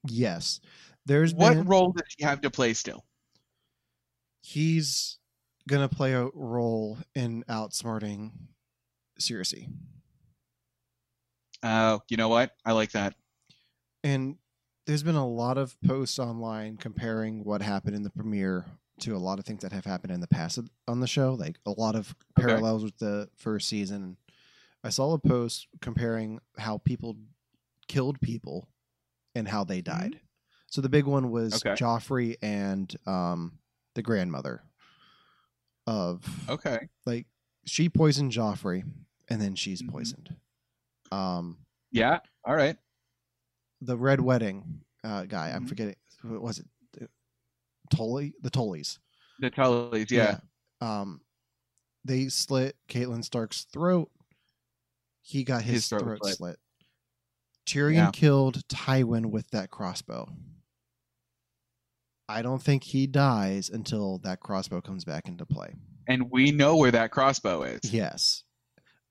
Yes. There's What been role does he have to play still? he's gonna play a role in outsmarting Cersei. Oh, you know what? I like that. And there's been a lot of posts online comparing what happened in the premiere to a lot of things that have happened in the past on the show, like a lot of Okay. parallels with the first season. I saw a post comparing how people killed people and how they died. So the big one was Okay. Joffrey and um, the grandmother of Okay. like she poisoned Joffrey and then she's Mhm. poisoned. Um, Yeah. All right. The Red Wedding uh, guy, I'm Mhm. forgetting who was it? Tully, the Tullys. The Tullys. Yeah. Yeah. Um, they slit Catelyn Stark's throat. He got his, His throat throat, was slit. Tyrion Yeah. killed Tywin with that crossbow. I don't think he dies until that crossbow comes back into play. And we know where that crossbow is. Yes.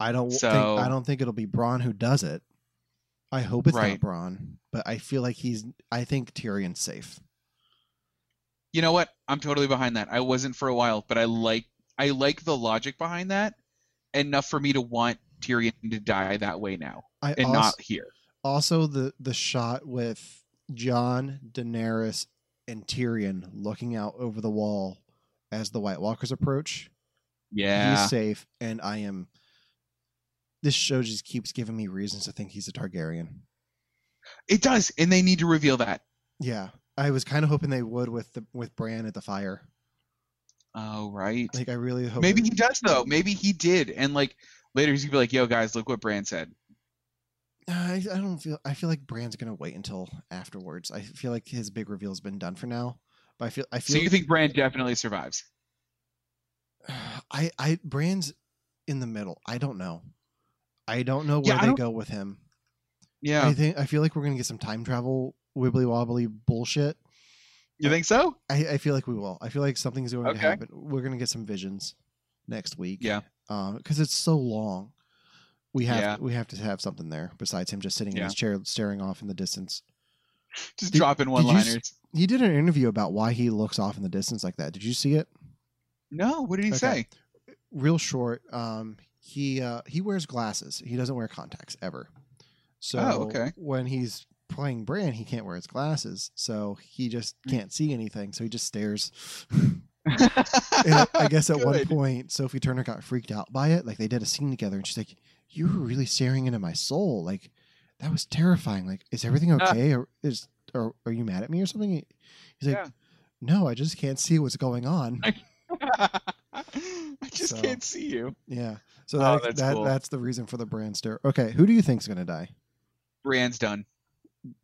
I don't So- think I don't think it'll be Bronn who does it. I hope it's Right. not Bronn, but I feel like he's I think Tyrion's safe. You know what? I'm totally behind that. I wasn't for a while, but I like I like the logic behind that enough for me to want Tyrion to die that way now I and also, not here. also the the shot with Jon, Daenerys, and Tyrion looking out over the wall as the White Walkers approach. Yeah. He's safe, and I am. This show just keeps giving me reasons to think he's a Targaryen. It does, and they need to reveal that. Yeah, I was kind of hoping they would with the with Bran at the fire. Oh, right. Like I really hope. Maybe he does though. Maybe he did, and like later he's gonna be like, "Yo, guys, look what Bran said." Uh, I, I don't feel. I feel like Bran's gonna wait until afterwards. I feel like his big reveal's been done for now. But I feel. I feel. So you think Bran definitely survives? I. I. Bran's in the middle. I don't know. I don't know where Yeah, they go with him. Yeah. I think. I feel like we're gonna get some time travel wibbly wobbly bullshit. you think so? I, I feel like we will. I feel like something's going Okay. to happen. We're gonna get some visions next week. Yeah. because it's so long. We have Yeah. we have to have something there besides him just sitting in his chair staring off in the distance. Just Did- dropping you one-liners. He did an interview about why he looks off in the distance like that. Did you see it? No, what did he Okay. say? Real short. Um, he uh, he wears glasses. He doesn't wear contacts ever. So Oh, okay. when he's playing Bran, he can't wear his glasses, so he just Hmm. can't see anything. So he just stares. And I guess at one point, Sophie Turner got freaked out by it. Like they did a scene together, and she's like, "You were really staring into my soul. Like that was terrifying. Like, is everything Ah. okay? Or is or are you mad at me or something?" He's like, Yeah. "No, I just can't see what's going on." I just So- can't see you. Yeah. So Oh, that's that cool. that's the reason for the Bran stare. Okay, who do you think's gonna die? Brienne's done.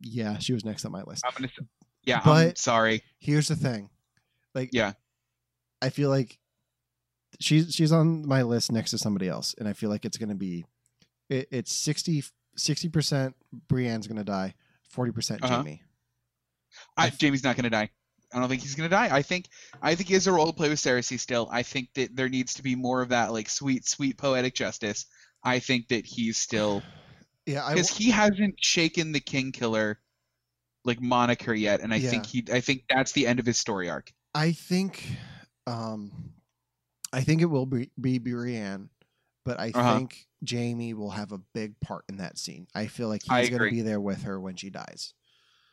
Yeah, she was next on my list. I'm gonna. Yeah, I'm But- sorry. Here's the thing, like, Yeah. I feel like she's she's on my list next to somebody else, and I feel like it's gonna be, it, it's 60 percent Brienne's gonna die, forty percent Uh-huh. Jaime. I, I- Jaime's not gonna die. I don't think he's gonna die. I think I think he has a role to play with Cersei still. I think that there needs to be more of that like sweet, sweet poetic justice. I think that he's still Yeah, because he hasn't shaken the King Killer like moniker yet, and I Yeah. think he I think that's the end of his story arc. I think, um, I think it will be be Brienne, but I Uh-huh. think Jaime will have a big part in that scene. I feel like he's gonna be there with her when she dies.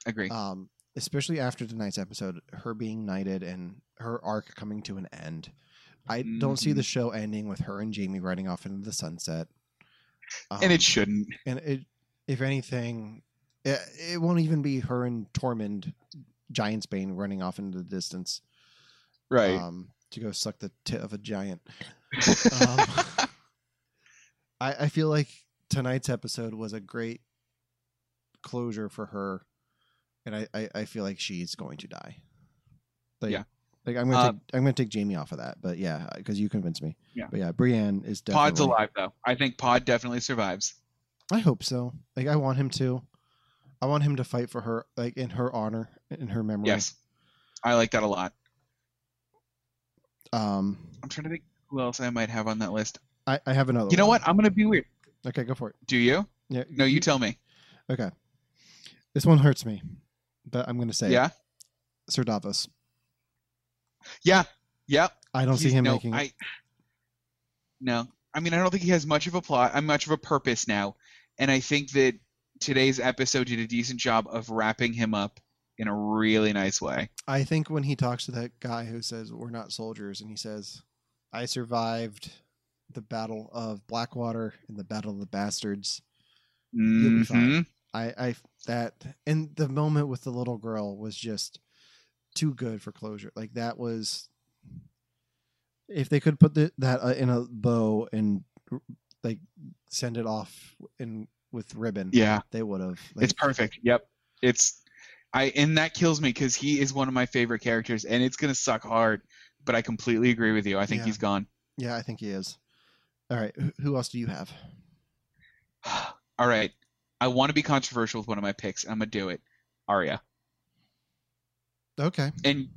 Agree. um, especially after tonight's episode, her being knighted and her arc coming to an end. I don't see the Mhm. show ending with her and Jaime riding off into the sunset. Um, and it shouldn't. and it, if anything, it, it won't even be her and Tormund, Giantsbane, running off into the distance Right. um, to go suck the tit of a giant. Um, I, I feel like tonight's episode was a great closure for her, and I, I, I feel like she's going to die. Like, Yeah. like I'm gonna Uh, take I'm gonna take Jaime off of that, but yeah, because you convinced me. Yeah. but yeah, Brienne is definitely. Pod's alive though. I think Pod definitely survives. I hope so. Like I want him to. I want him to fight for her, like in her honor, in her memory. Yes. I like that a lot. Um, I'm trying to think who else I might have on that list. I, I have another. You know what? I'm gonna be weird. Okay, go for it. Do you? Yeah. No, you tell me. Okay. This one hurts me, but I'm gonna say. Yeah. Sir Davos. Yeah. Yep. I don't see him no, making. I, no, I mean I don't think he has much of a plot. I'm much of a purpose now, and I think that today's episode did a decent job of wrapping him up in a really nice way. I think when he talks to that guy who says we're not soldiers, and he says, "I survived the Battle of Blackwater and the Battle of the Bastards." You'll be fine. Mhm. I, I that and the moment with the little girl was just too good for closure. Like that was, if they could put the, that uh, in a bow and like send it off in with ribbon, Yeah, they would have. it's perfect. Yep, it's I and that kills me because he is one of my favorite characters, and it's gonna suck hard. But I completely agree with you. I think Yeah. he's gone. Yeah, I think he is. All right, who else do you have? All right, I want to be controversial with one of my picks, and I'm gonna do it. Arya. Okay, and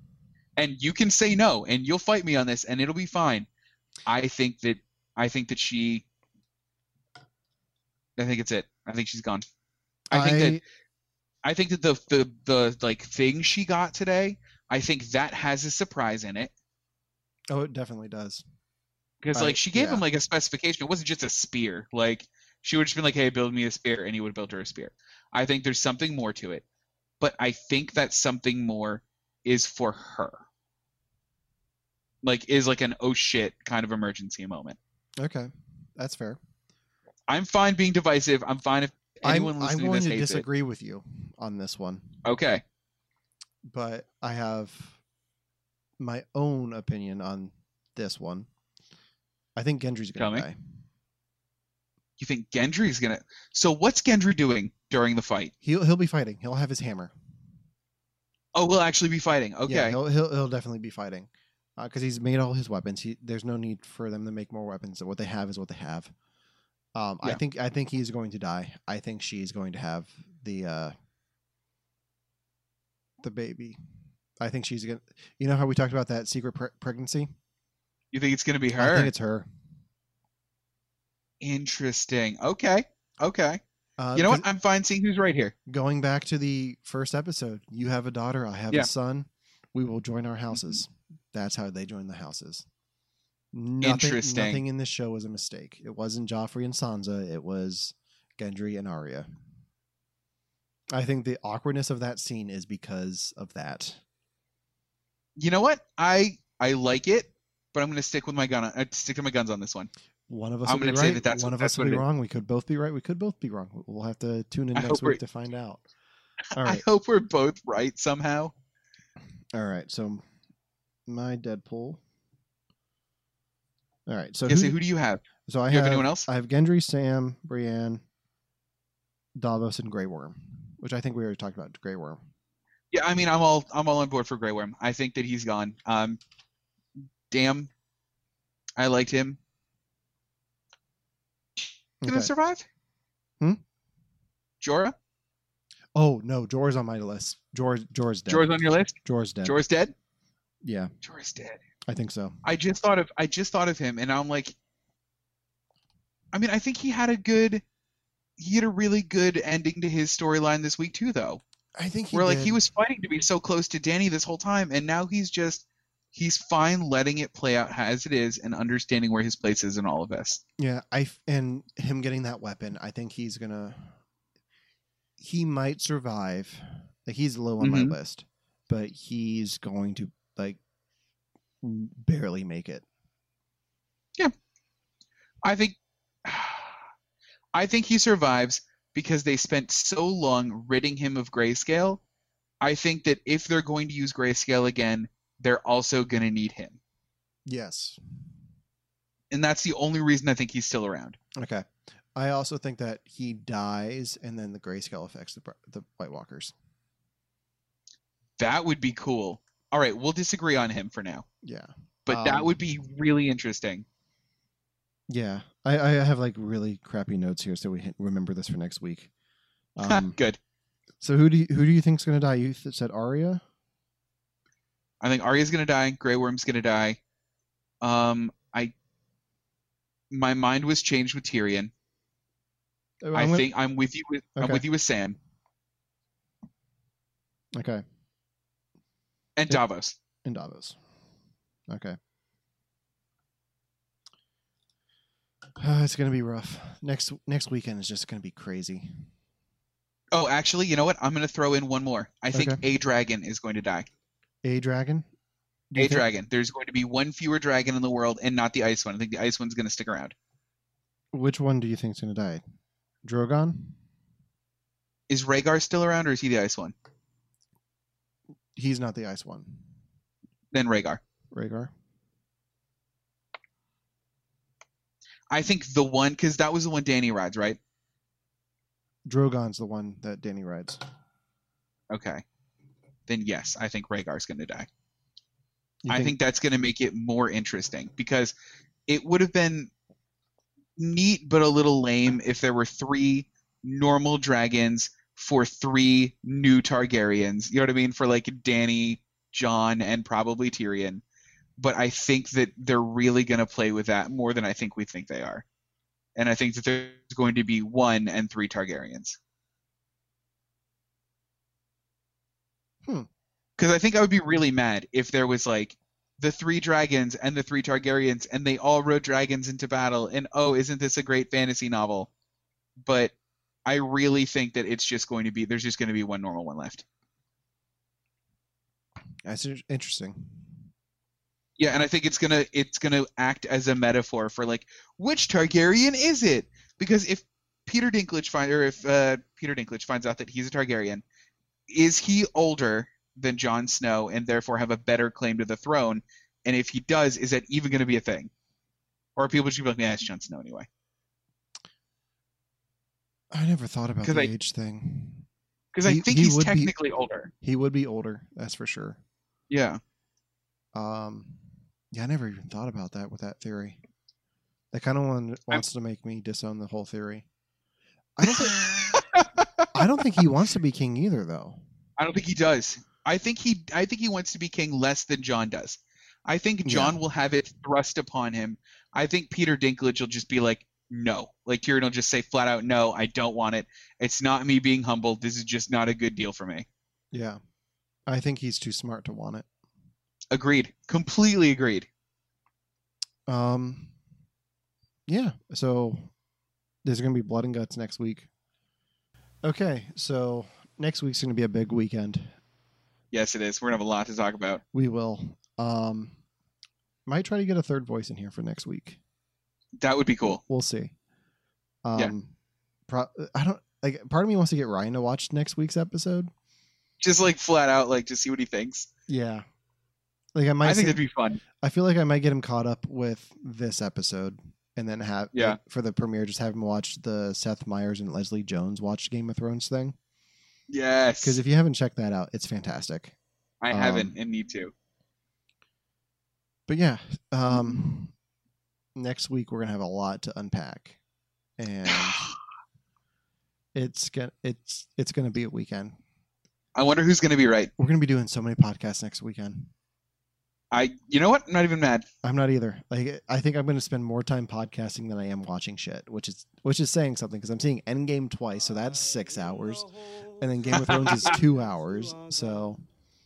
and you can say no and you'll fight me on this and it'll be fine i think that i think that she i think it's it i think she's gone i think that i think that the the the like thing she got today i think that has a surprise in it oh, it definitely does. because like she gave yeah. him like a specification it wasn't just a spear like she would just been like hey build me a spear and he would build her a spear i think there's something more to it but i think that something more is for her like is like an oh shit kind of emergency moment Okay, that's fair. i'm fine being divisive i'm fine if I'm, anyone I'm listening to going to disagree with you on this one. okay but I have my own opinion on this one. I think Gendry's gonna die. You think gendry's gonna so what's gendry doing during the fight He'll he'll be fighting. He'll have his hammer. oh we'll actually be fighting Yeah, okay he'll he'll, he'll definitely be fighting because he's made all his weapons. He, there's no need for them to make more weapons. What they have is what they have. Um, I think I think he's going to die. I think she's going to have the uh, the baby. I think she's gonna. You know how we talked about that secret pre- pregnancy? you think it's gonna be her? I think it's her. Interesting okay okay Uh, you know what i'm fine seeing who's right here going back to the first episode, you have a daughter, I have Yeah. a son. We will join our houses. That's how they join the houses. Nothing, Interesting. Nothing in this show was a mistake. It wasn't Joffrey and Sansa. It was Gendry and Arya. I think the awkwardness of that scene is because of that. you know what i i like it but i'm gonna stick with my gun uh, stick to my guns on this one One of us I'm will be right. that that's One of us will be it is. wrong. We could both be right. We could both be wrong. We'll have to tune in I next week to find out. All i hope we're both right somehow All right, so my Deadpool. All right. So Yeah, so who, who do you have? so I you have have anyone else? I have Gendry, Sam, Brienne, Davos, and Grey Worm, which I think we already talked about. Grey Worm. Yeah, I mean, I'm all I'm all on board for Grey Worm. I think that he's gone. Um, damn, I liked him. Gonna Okay. survive? Hmm? Jorah? Oh no, Jorah's on my list. Jorah, Jorah's dead. Jorah's on your list? Jorah's dead. Jorah's dead? Yeah, Jorah's dead. I think so. I just thought of I just thought of him, and I'm like, I mean, I think he had a good, he had a really good ending to his storyline this week too, though. I think he where like he was fighting to be so close to Dany this whole time, and now he's just he's fine letting it play out as it is and understanding where his place is in all of this. Yeah, I and him getting that weapon, I think he's gonna. He might survive. Like he's low on Mhm. my list, but he's going to like barely make it. Yeah, I think I think he survives because they spent so long ridding him of grayscale. I think that if they're going to use grayscale again, they're also going to need him. Yes. And that's the only reason I think he's still around. Okay. I also think that he dies, and then the grayscale affects the the White Walkers. That would be cool. All right, we'll disagree on him for now. Yeah. But that Um, would be really interesting. Yeah. I, I have like really crappy notes here, so we remember this for next week. Um, Good. so who do you, who do you think's gonna die? You said Arya. I think Arya's gonna die. Grey Worm's gonna die. Um, I my mind was changed with Tyrion. I I'm gonna- think I'm with you with I'm with you with Sam Okay. and. Davos. And Davos. Okay. Uh, it's gonna be rough. Next next weekend is just gonna be crazy. Oh, actually, you know what? I'm gonna throw in one more. I think Okay. a dragon is going to die. A dragon. A think- dragon. There's going to be one fewer dragon in the world, and not the ice one. I think the ice one's gonna stick around. Which one do you think's gonna die? Drogon. Is Rhaegar still around, or is he the ice one? He's not the ice one. Then Rhaegar. Rhaegar. I think the one because that was the one Dany rides, right? Drogon's the one that Dany rides. Okay. Then yes, I think Rhaegar's gonna die. You I think that's going to make it more interesting because it would have been neat but a little lame if there were three normal dragons for three new Targaryens. You know what I mean? For like Dany, Jon, and probably Tyrion. But I think that they're really going to play with that more than I think we think they are. And I think that there's going to be one and three Targaryens. Hmm. Because I think I would be really mad if there was like the three dragons and the three Targaryens and they all rode dragons into battle. And oh, isn't this a great fantasy novel? But I really think that it's just going to be there's just going to be one normal one left. that's interesting. Yeah, and I think it's gonna it's gonna act as a metaphor for like which Targaryen is it? Because if Peter Dinklage find or if uh, Peter Dinklage finds out that he's a Targaryen, is he older than Jon Snow and therefore have a better claim to the throne? And if he does, is that even going to be a thing? Or are people just be like, yeah, it's Jon Snow anyway? I never thought about the I- age thing. Because I think he he's would be- technically older. He would be older, that's for sure. Yeah. Um, yeah, I never even thought about that with that theory. That kind of one wants to make me disown the whole theory. I don't think I don't think he wants to be king either, though. I don't think he does. I think he I think he wants to be king less than Jon does. I think Jon will have it thrust upon him. I think Peter Dinklage will just be like, no. Like Tyrion will just say flat out, no, I don't want it. It's not me being humble. This is just not a good deal for me. Yeah, I think he's too smart to want it. Agreed. Completely agreed. Um, yeah. So there's gonna be blood and guts next week. Okay, so next week's gonna be a big weekend. Yes, it is. We're gonna have a lot to talk about. We will. Um, might try to get a third voice in here for next week. That would be cool. We'll see. Um, Yeah. pro- I don't like. Part of me wants to get Ryan to watch next week's episode. Just like flat out, like just see what he thinks. Yeah. Like I might I think see- it'd be fun. I feel like I might get him caught up with this episode and then have Yeah. like, for the premiere just have him watch the Seth Meyers and Leslie Jones watch Game of Thrones thing Yes. because if you haven't checked that out, it's fantastic. I um, haven't and need to. But yeah, um, next week we're gonna have a lot to unpack, and it's gonna it's it's gonna be a weekend. I wonder who's going to be right. We're gonna be doing so many podcasts next weekend. I. You know what? I'm not even mad. I'm not either. Like I think I'm going to spend more time podcasting than I am watching shit, which is which is saying something because I'm seeing Endgame twice, so that's six hours, and then Game of Thrones is two hours. So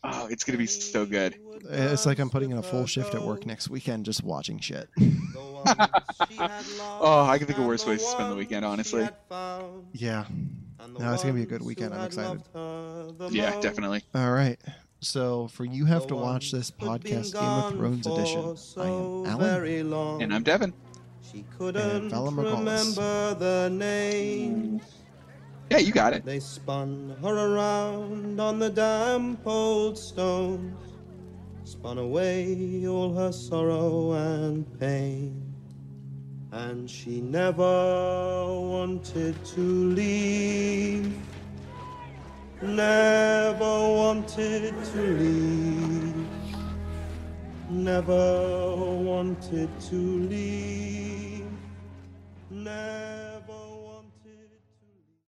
Oh, it's going to be so good. it's like I'm putting in a full shift at work next weekend just watching shit. Oh, I can think of worse ways to spend the weekend, honestly. yeah. No, it's gonna be a good weekend. I'm excited. Yeah, definitely. All right. So for you have to watch this podcast, Game of Thrones edition. I am Allen. And I'm Devon. She couldn't Vala remember the name. Yeah, you got it. They spun her around on the damp old stones, spun away all her sorrow and pain. And she never wanted to leave, never wanted to leave, never wanted to leave, never